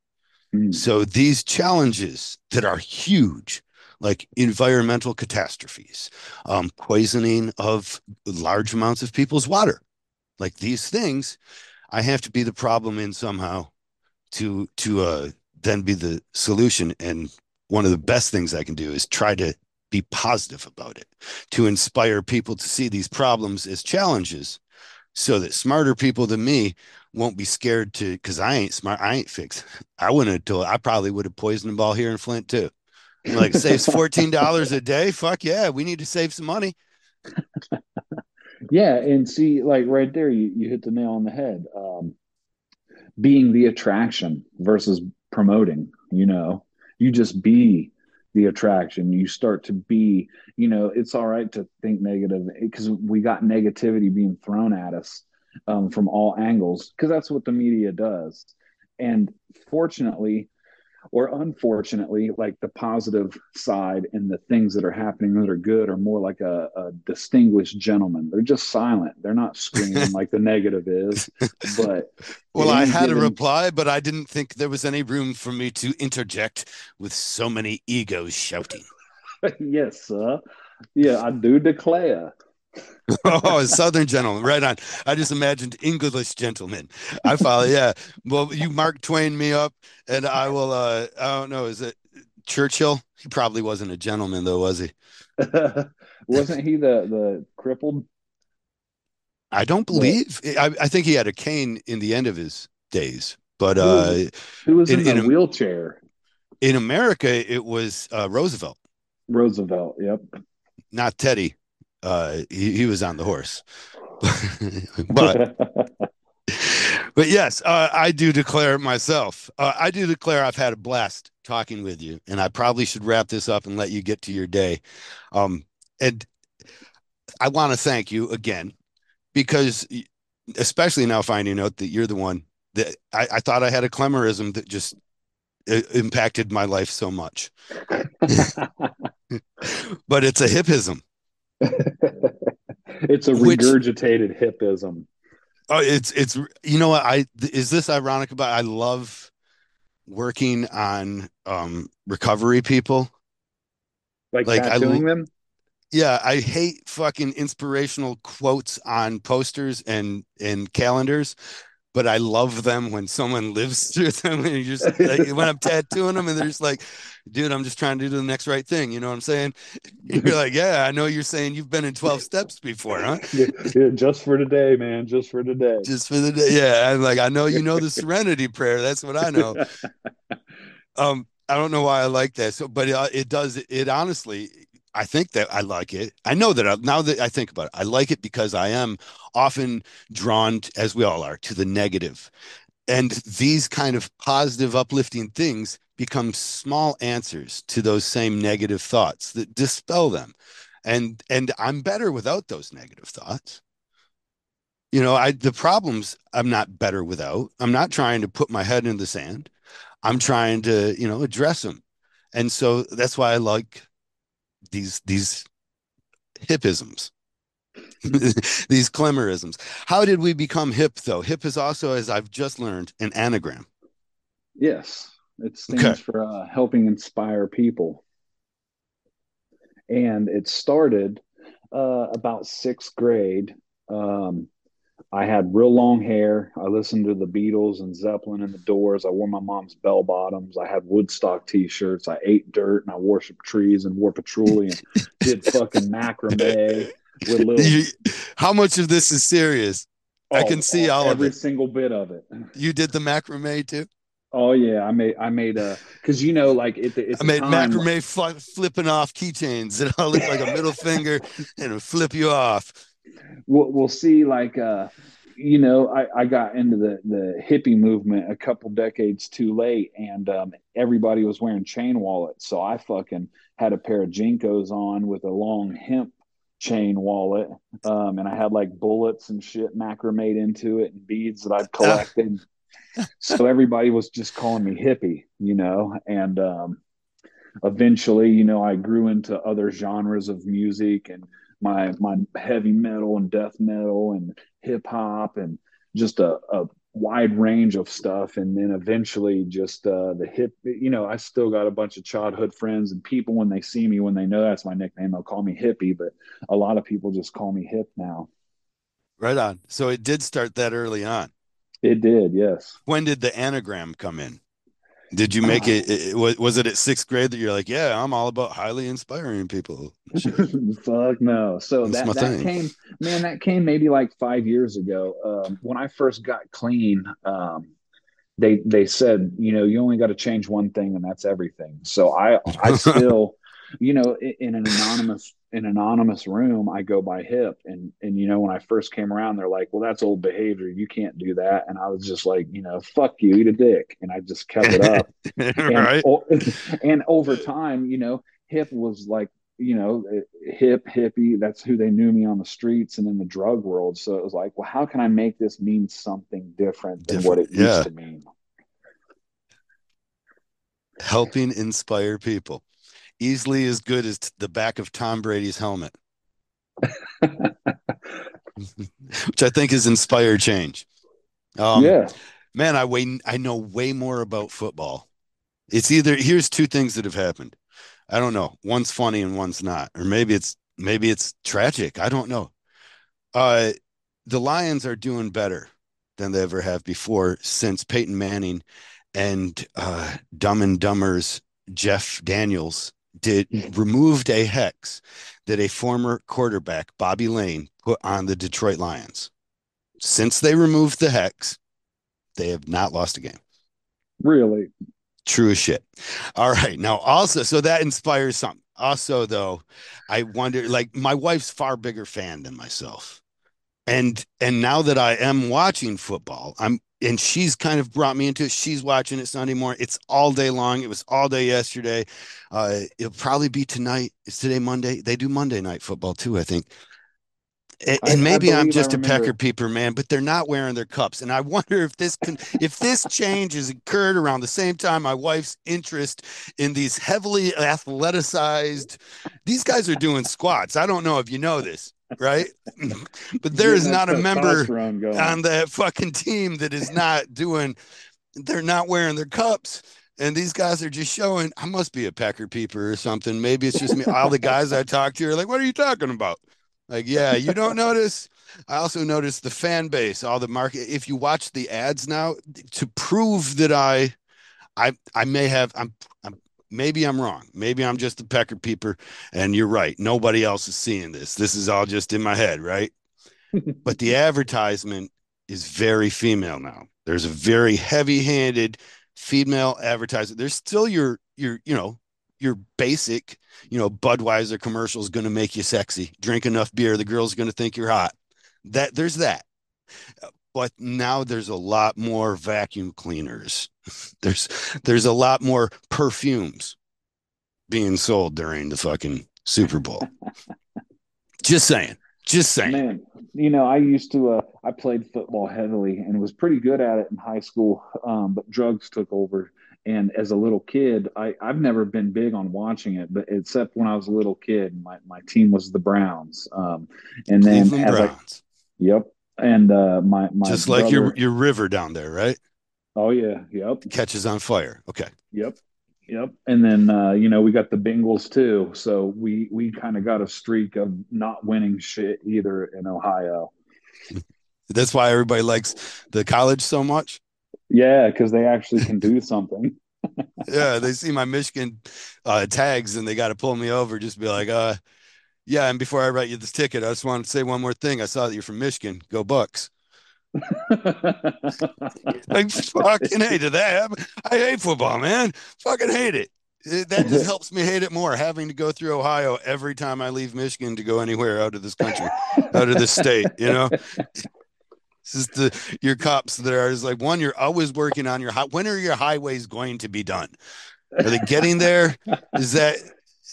Mm. So these challenges that are huge, like environmental catastrophes, um, poisoning of large amounts of people's water, like these things, I have to be the problem in somehow to to uh, then be the solution. And one of the best things I can do is try to be positive about it, to inspire people to see these problems as challenges so that smarter people than me won't be scared to because I ain't smart. I ain't fixed. I wouldn't have told I probably would have poisoned the ball here in Flint too. Like saves fourteen dollars a day. Fuck yeah, we need to save some money. yeah, and see, like right there, you, you hit the nail on the head. Um, being the attraction versus promoting, you know, you just be the attraction. You start to be, you know, it's all right to think negative because we got negativity being thrown at us um, from all angles because that's what the media does. And fortunately, or unfortunately, like the positive side and the things that are happening that are good are more like a, a distinguished gentleman. They're just silent. They're not screaming like the negative is. But well, I had given... a reply, but I didn't think there was any room for me to interject with so many egos shouting. yes, sir. Yeah, I do declare. oh, a Southern gentleman, right on. I just imagined English gentleman. I follow. Yeah. Well, you Mark Twain me up, and I will. uh I don't know. Is it Churchill? He probably wasn't a gentleman, though, was he? wasn't he the the crippled? I don't believe. I, I think he had a cane in the end of his days, but who was, uh, who was in, in a wheelchair? In America, it was uh, Roosevelt. Roosevelt. Yep. Not Teddy uh, he, he was on the horse. but but yes, uh, I do declare myself. Uh, I do declare I've had a blast talking with you, and I probably should wrap this up and let you get to your day. Um, and I want to thank you again because, especially now finding out that you're the one that I, I thought I had a Clemmerism that just uh, impacted my life so much. but it's a hipism. it's a regurgitated Which, hipism. Oh, it's it's you know what I is this ironic about I love working on um recovery people. Like, like tattooing I, them? Yeah, I hate fucking inspirational quotes on posters and and calendars but I love them when someone lives through them. And you just like, when I'm tattooing them, and they're just like, "Dude, I'm just trying to do the next right thing." You know what I'm saying? You're like, "Yeah, I know you're saying you've been in 12 steps before, huh?" Yeah, yeah, just for today, man. Just for today. Just for the day. Yeah, I'm like, I know you know the Serenity Prayer. That's what I know. Um, I don't know why I like that. So, but it, it does. It honestly, I think that I like it. I know that I, now that I think about it, I like it because I am often drawn, as we all are, to the negative. And these kind of positive, uplifting things become small answers to those same negative thoughts that dispel them. And and I'm better without those negative thoughts. You know, I the problems I'm not better without. I'm not trying to put my head in the sand. I'm trying to, you know, address them. And so that's why I like these these hipisms these Clemmerisms. How did we become hip though? Hip is also, as I've just learned, an anagram. Yes, it stands okay. for uh, helping inspire people, and it started uh, about sixth grade. Um, I had real long hair. I listened to the Beatles and Zeppelin and the Doors. I wore my mom's bell bottoms. I had Woodstock t-shirts. I ate dirt and I worshiped trees and wore patchouli and did fucking macrame with little. You, how much of this is serious? I Oh, can see oh, all of every it. single bit of it. You did the macrame too. Oh yeah, I made I made uh, a because you know like it, it's I made macrame fl- flipping off keychains that all look like a middle finger and flip you off. We'll, we'll see like uh you know I, I got into the the hippie movement a couple decades too late and um, everybody was wearing chain wallets. So i fucking had a pair of JNCOs on with a long hemp chain wallet um, and i had like bullets and shit macrame into it and beads that i'd collected. So everybody was just calling me hippie you know? And um, eventually you know i grew into other genres of music and my my heavy metal and death metal and hip hop and just a, a wide range of stuff and then eventually just uh, the hip you know i still got a bunch of childhood friends and people when they see me when they know that's my nickname they'll call me hippie but a lot of people just call me hip now Right on. So it did start that early on. it did yes When did the anagram come in? Did you make it, it? Was was it at sixth grade that you're like, yeah, I'm all about highly inspiring people? Fuck no. So That's that that thing. came, man. That came maybe like five years ago. Um, when I first got clean, um, they they said, you know, you only got to change one thing, and that's everything. So I I still, you know, in, in an anonymous in an anonymous room, I go by hip, and and you know, when I first came around, they're like, well, that's old behavior. You can't do that. And I was just like, you know, fuck you, eat a dick, and I just kept it up and, right. o- and over time, you know, hip was like, you know, hip, hippie. That's who they knew me on the streets and in the drug world. So it was like, well, how can I make this mean something different than what it yeah. used to mean? Helping inspire people. Easily as good as the back of Tom Brady's helmet, which I think is inspired change. Um, yeah. man, I way I know way more about football. It's either here's two things that have happened. I don't know. One's funny and one's not, or maybe it's maybe it's tragic. I don't know. Uh, the Lions are doing better than they ever have before since Peyton Manning and uh, Dumb and Dumber's Jeff Daniels did removed a hex that a former quarterback Bobby Layne put on the Detroit Lions. Since they removed the hex, they have not lost a game. Really. True as shit. All right. Now, also, so that inspires something. Also, though, I wonder, like, my wife's far bigger fan than myself. And and now that I am watching football, I'm and she's kind of brought me into it. She's watching it Sunday morning. It's all day long. It was all day yesterday. Uh, it'll probably be tonight. It's today Monday. They do Monday night football too, I think. And, I- and I maybe I'm just a pecker peeper, man, but they're not wearing their cups. And I wonder if this can, if this change has occurred around the same time my wife's interest in these heavily athleticized, these guys are doing squats. I don't know if you know this, right? but there is not a member on that fucking team that is not doing, they're not wearing their cups. And these guys are just showing, I must be a pecker peeper or something. Maybe it's just me. All the guys I talk to are like, what are you talking about? Like, yeah, you don't notice. I also noticed the fan base, all the market. If you watch the ads now, to prove that I, I, I may have, I'm, I'm, maybe I'm wrong. Maybe I'm just a pecker peeper, and you're right. Nobody else is seeing this. This is all just in my head, right? but the advertisement is very female now. There's a very heavy-handed female advertiser. There's still your, your, you know, your basic, you know, Budweiser commercial is going to make you sexy. Drink enough beer, the girl's going to think you're hot. That there's that. But now there's a lot more vacuum cleaners. There's there's a lot more perfumes being sold during the fucking Super Bowl. Just saying. Just saying. Man, you know, I used to. Uh, I played football heavily and was pretty good at it in high school. Um, but drugs took over, and as a little kid, I I've never been big on watching it, but except when I was a little kid, my my team was the Browns. Um, and then Cleveland as I, Browns. yep, and uh, my my Just like your your river down there, right? Oh yeah, yep, Catches on fire. Okay. Yep. Yep. And then uh, you know, we got the Bengals too. So we we kind of got a streak of not winning shit either in Ohio. That's why everybody likes the college so much. Yeah, because they actually can do something. yeah, they see my Michigan uh, tags and they got to pull me over. Just be like, uh, yeah. And before I write you this ticket, I just want to say one more thing. I saw that you're from Michigan. Go Bucks. Like fucking hated that. I hate football, man. Fucking hate it. That just helps me hate it more. Having to go through Ohio every time I leave Michigan to go anywhere out of this country, out of this state. You know, this is the your cops that are is like one. You're always working on your when are your highways going to be done? Are they getting there? Is that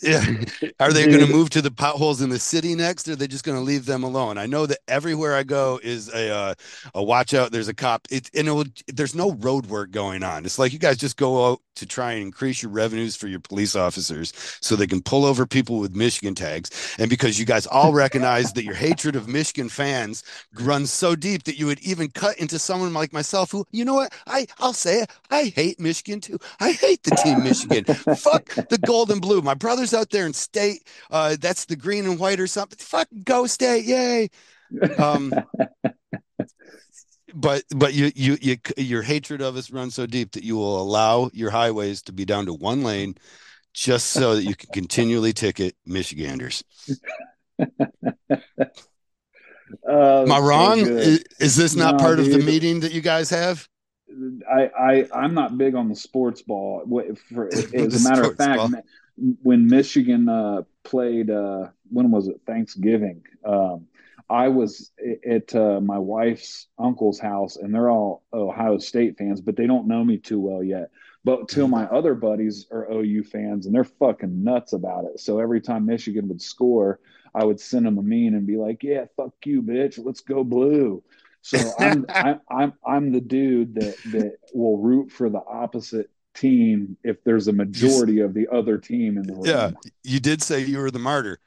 yeah. Are they going to move to the potholes in the city next? Or are they just going to leave them alone? I know that everywhere I go is a uh, a watch out. There's a cop. It and it will, there's no road work going on. It's like you guys just go out to try and increase your revenues for your police officers so they can pull over people with Michigan tags. And because you guys all recognize that your hatred of Michigan fans runs so deep that you would even cut into someone like myself who, you know what? I I'll say it. I hate Michigan too. I hate the team Michigan. Fuck the gold and blue. My brother's out there in state. Uh, that's the green and white or something. Fuck go state. Yay. Um but but you, you you your hatred of us runs so deep that you will allow your highways to be down to one lane just so that you can continually ticket Michiganders. uh, Am I wrong? So is, is, this not no, part dude. of the meeting that you guys have? I, I I'm not big on the sports ball. For, as a matter of fact, ball. when Michigan uh, played, uh, when was it? Thanksgiving. Um, I was at uh, my wife's uncle's house, and they're all Ohio State fans, but they don't know me too well yet. But two of my other buddies are OU fans, and they're fucking nuts about it. So every time Michigan would score, I would send them a meme and be like, "Yeah, fuck you, bitch. Let's go blue." So I'm I'm I'm I'm the dude that that will root for the opposite team if there's a majority of the other team in the room. Yeah, you did say you were the martyr.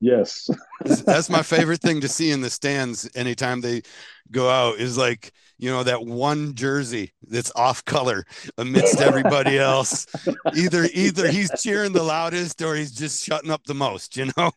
Yes. That's my favorite thing to see in the stands anytime they go out is like, you know, that one jersey that's off color amidst everybody else. Either either he's cheering the loudest or he's just shutting up the most, you know?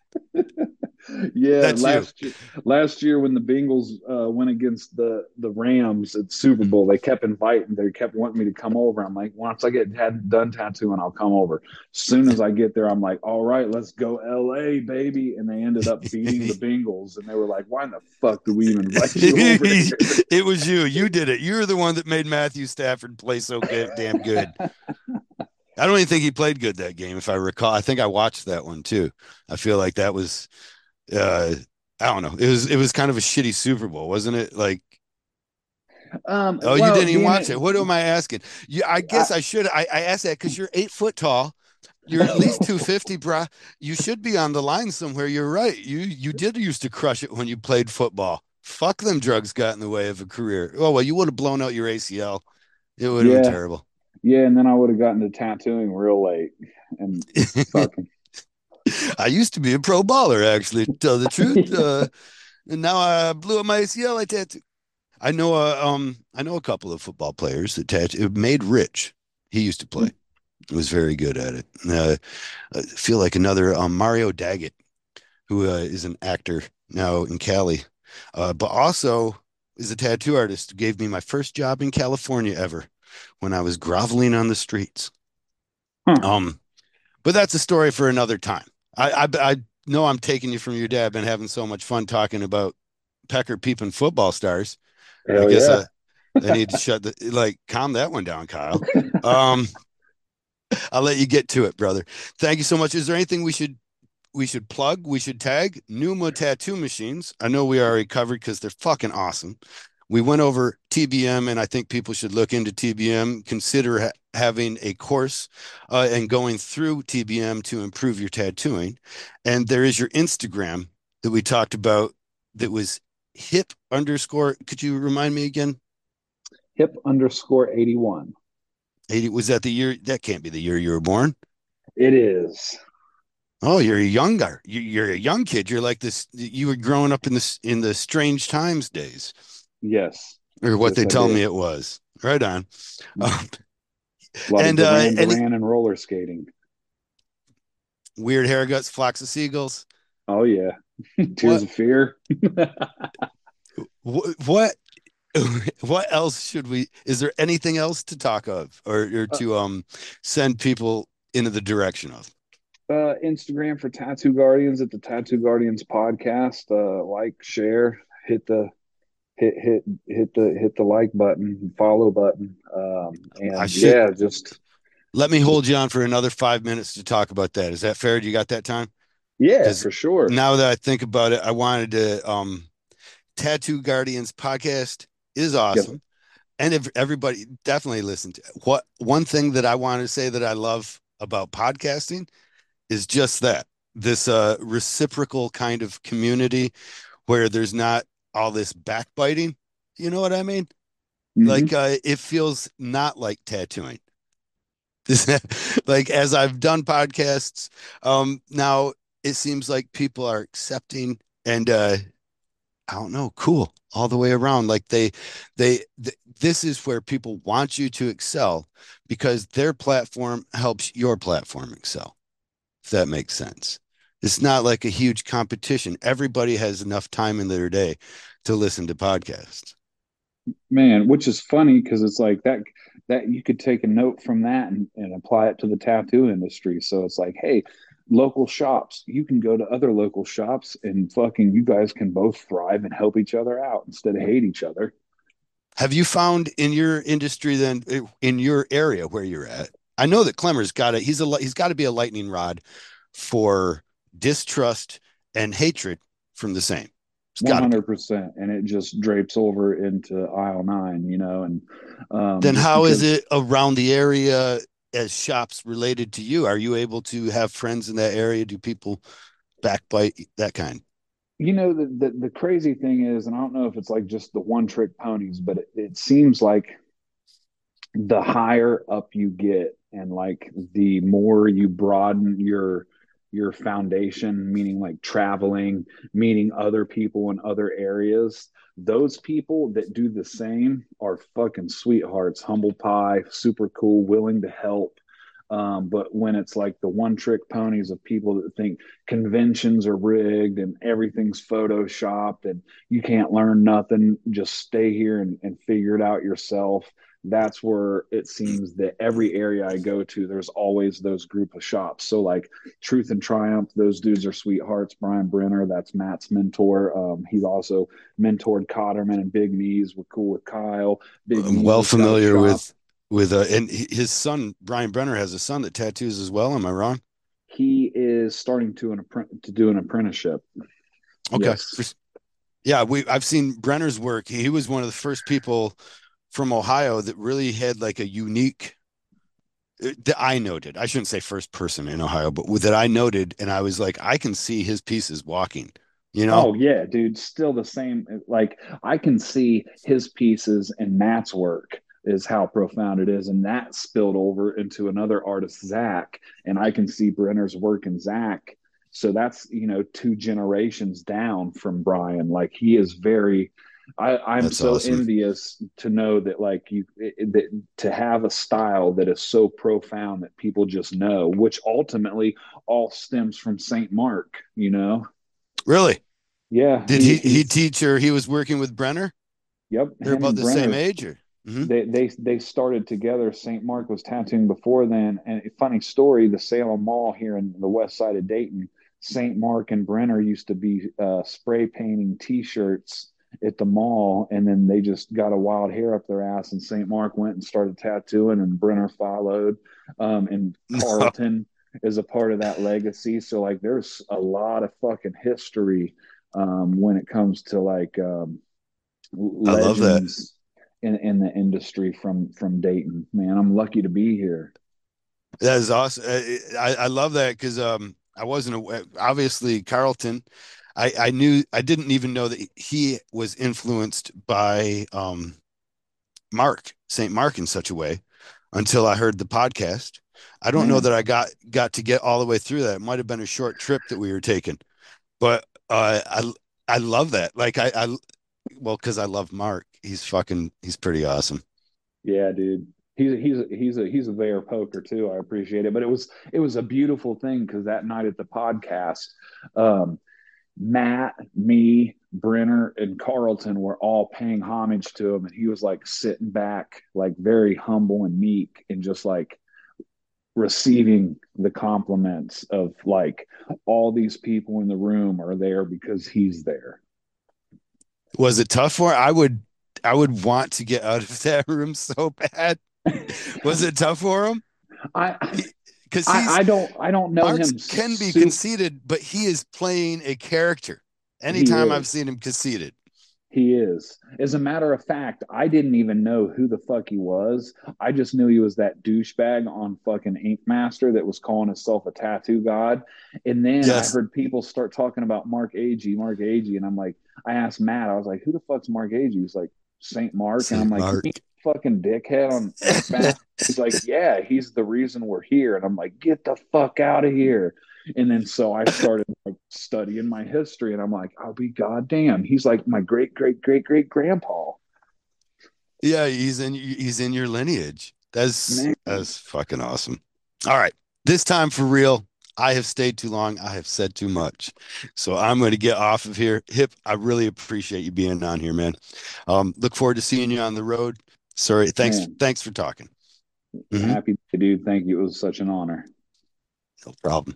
Yeah, That's last you. year, last year when the Bengals uh, went against the the Rams at Super Bowl, they kept inviting. They kept wanting me to come over. I'm like, once I get had, done tattooing, I'll come over. As soon as I get there, I'm like, all right, let's go L.A. baby. And they ended up beating the Bengals, and they were like, why in the fuck do we even invite you over? it was you. You did it. You're the one that made Matthew Stafford play so good, damn good. I don't even think he played good that game, if I recall. I think I watched that one too. I feel like that was uh I don't know. It was it was kind of a shitty Super Bowl, wasn't it? Like um, oh, well, you didn't even watch it. What am I asking? You, I guess I, I should. I, I asked that because you're eight foot tall. You're at least 250, bro. You should be on the line somewhere. You're right. You you did used to crush it when you played football. Fuck them drugs got in the way of a career. Oh well, you would have blown out your ACL. It would have yeah. been terrible. Yeah, and then I would have gotten to tattooing real late and fucking I used to be a pro baller, actually, to tell the truth. Uh, and now I blew up my ACL. I tattoo. I know a um I know a couple of football players that tattoo made rich. He used to play. He was very good at it. Uh, I feel like another um, Mario Daggett, who uh, is an actor now in Cali, uh, but also is a tattoo artist. Who gave me my first job in California ever when I was groveling on the streets. Huh. Um, but that's a story for another time. I, I, I know I'm taking you from your dad. Been having so much fun talking about pecker peeping football stars. Hell I guess yeah. I, I need to shut the like calm that one down, Kyle. Um, I'll let you get to it, brother. Thank you so much. Is there anything we should we should plug? We should tag Neuma tattoo machines. I know we already covered because they're fucking awesome we went over TBM, and I think people should look into TBM, consider having a course uh, and going through TBM to improve your tattooing. And there is your Instagram that we talked about that was hip underscore. Could you remind me again? Hip underscore 81. 80 was that the year that can't be the year you were born it is oh you're a younger you're a young kid you're like this you were growing up in this in the strange times days Yes. Or what yes, they I tell did. me it was. Right on. Um, and uh, Duran, Duran and, and roller skating. Weird haircuts, flocks of seagulls. Oh yeah, tears what? of fear. what what else should we is there anything else to talk of or, or uh, to um send people into the direction of uh instagram for tattoo guardians at the tattoo guardians podcast uh like share hit the hit hit hit the hit the like button follow button um and should, yeah just let me hold you on for another five minutes to talk about that is that fair do you got that time yeah for sure now that i think about it i wanted to um tattoo guardians podcast is awesome. Yep. And if everybody definitely listen to it. what one thing that I want to say that I love about podcasting is just that this uh, reciprocal kind of community where there's not all this backbiting. You know what I mean? Mm-hmm. Like uh, it feels not like tattooing. like as I've done podcasts, um, now it seems like people are accepting and uh, I don't know, cool all the way around. Like they, they, th- this is where people want you to excel because their platform helps your platform excel. If that makes sense. It's not like a huge competition. Everybody has enough time in their day to listen to podcasts. Man, which is funny because it's like that that you could take a note from that and, and apply it to the tattoo industry. So it's like, hey, local shops. You can go to other local shops and fucking you guys can both thrive and help each other out instead of hate each other. Have you found in your industry then in your area where you're at? I know that Clemmer's got it. He's a he's got to be a lightning rod for distrust and hatred from the same. One hundred percent, and it just drapes over into aisle nine, you know. And um, then how because, is it around the area as shops related to you? Are you able to have friends in that area? Do people backbite that kind? You know, the, the, the crazy thing is, and I don't know if it's like just the one trick ponies, but it, it seems like the higher up you get and like the more you broaden your your foundation, meaning like traveling, meeting other people in other areas. Those people that do the same are fucking sweethearts, humble pie, super cool, willing to help. Um, but when it's like the one trick ponies of people that think conventions are rigged and everything's photoshopped and you can't learn nothing, just stay here and, and figure it out yourself that's where it seems that every area I go to, there's always those group of shops. So like Truth and Triumph, those dudes are sweethearts. Brian Brenner, that's Matt's mentor. Um, he's also mentored Cotterman and Big Knees. We're cool with Kyle. Big I'm well familiar with with uh, and his son Brian Brenner has a son that tattoos as well. Am I wrong? He is starting to an to do an apprenticeship. Okay. Yes. Yeah, we I've seen Brenner's work. He was one of the first people from Ohio that really had like a unique uh, that I noted. I shouldn't say first person in Ohio, but that I noted, and I was like, I can see his pieces walking. You know? Oh yeah, dude. Still the same. Like I can see his pieces and Matt's work is how profound it is, and that spilled over into another artist, Zach, and I can see Brenner's work in Zach. So that's you know two generations down from Brian. Like he is very I, am so awesome. envious to know that like you that to have a style that is so profound that people just know, which ultimately all stems from Saint Mark. You know, really? Yeah. Did he he, he teach or he was working with Brenner? Yep, they're about the Brenner, same age. Or? Mm-hmm. They they they started together. Saint Mark was tattooing before then, and funny story: the Salem Mall here in the west side of Dayton. Saint Mark and Brenner used to be uh, spray painting T-shirts at the mall, and then they just got a wild hair up their ass. And St. Mark went and started tattooing, and Brenner followed, um, and Carlton is a part of that legacy. So like, there's a lot of fucking history um, when it comes to like um, legends in in the industry from from Dayton. Man, I'm lucky to be here. That is awesome. I, I love that because um, I wasn't aware. Obviously, Carlton I, I knew I didn't even know that he was influenced by um, Mark Saint Mark in such a way until I heard the podcast. I don't mm. know that I got got to get all the way through that. It might have been a short trip that we were taking, but uh, I I love that. Like I, I well because I love Mark. He's fucking he's pretty awesome. Yeah, dude. He's he's he's a he's a Vayer poker too. I appreciate it, but it was it was a beautiful thing because that night at the podcast, um, Matt, me, Brenner, and Carlton were all paying homage to him, and he was like sitting back, like very humble and meek, and just like receiving the compliments of like all these people in the room are there because he's there. Was it tough for? I would, I would want to get out of that room so bad. Was it tough for him? I because I, I, don't I don't know Marks him. Can be super... conceited, but he is playing a character. Anytime I've seen him conceited, he is. As a matter of fact, I didn't even know who the fuck he was. I just knew he was that douchebag on fucking Ink Master that was calling himself a tattoo god. And then yes. I heard people start talking about Mark Agee, Mark Agee, and I'm like, I asked Matt, I was like, who the fuck's Mark Agee? He's like, Saint Mark, Saint and I'm like, fucking dickhead on he's like yeah he's the reason we're here. And i'm like get the fuck out of here. And then so i started like studying my history and i'm like i'll be goddamn. He's like my great great great great grandpa. Yeah he's in he's in your lineage. That's Man. that's fucking awesome. All right this time for real I have stayed too long. I have said too much. So I'm going to get off of here. Hip, I really appreciate you being on here, man. Um, look forward to seeing you on the road. Sorry. Thanks. Man. Thanks for talking. Mm-hmm. Happy to do. Thank you. It was such an honor. No problem.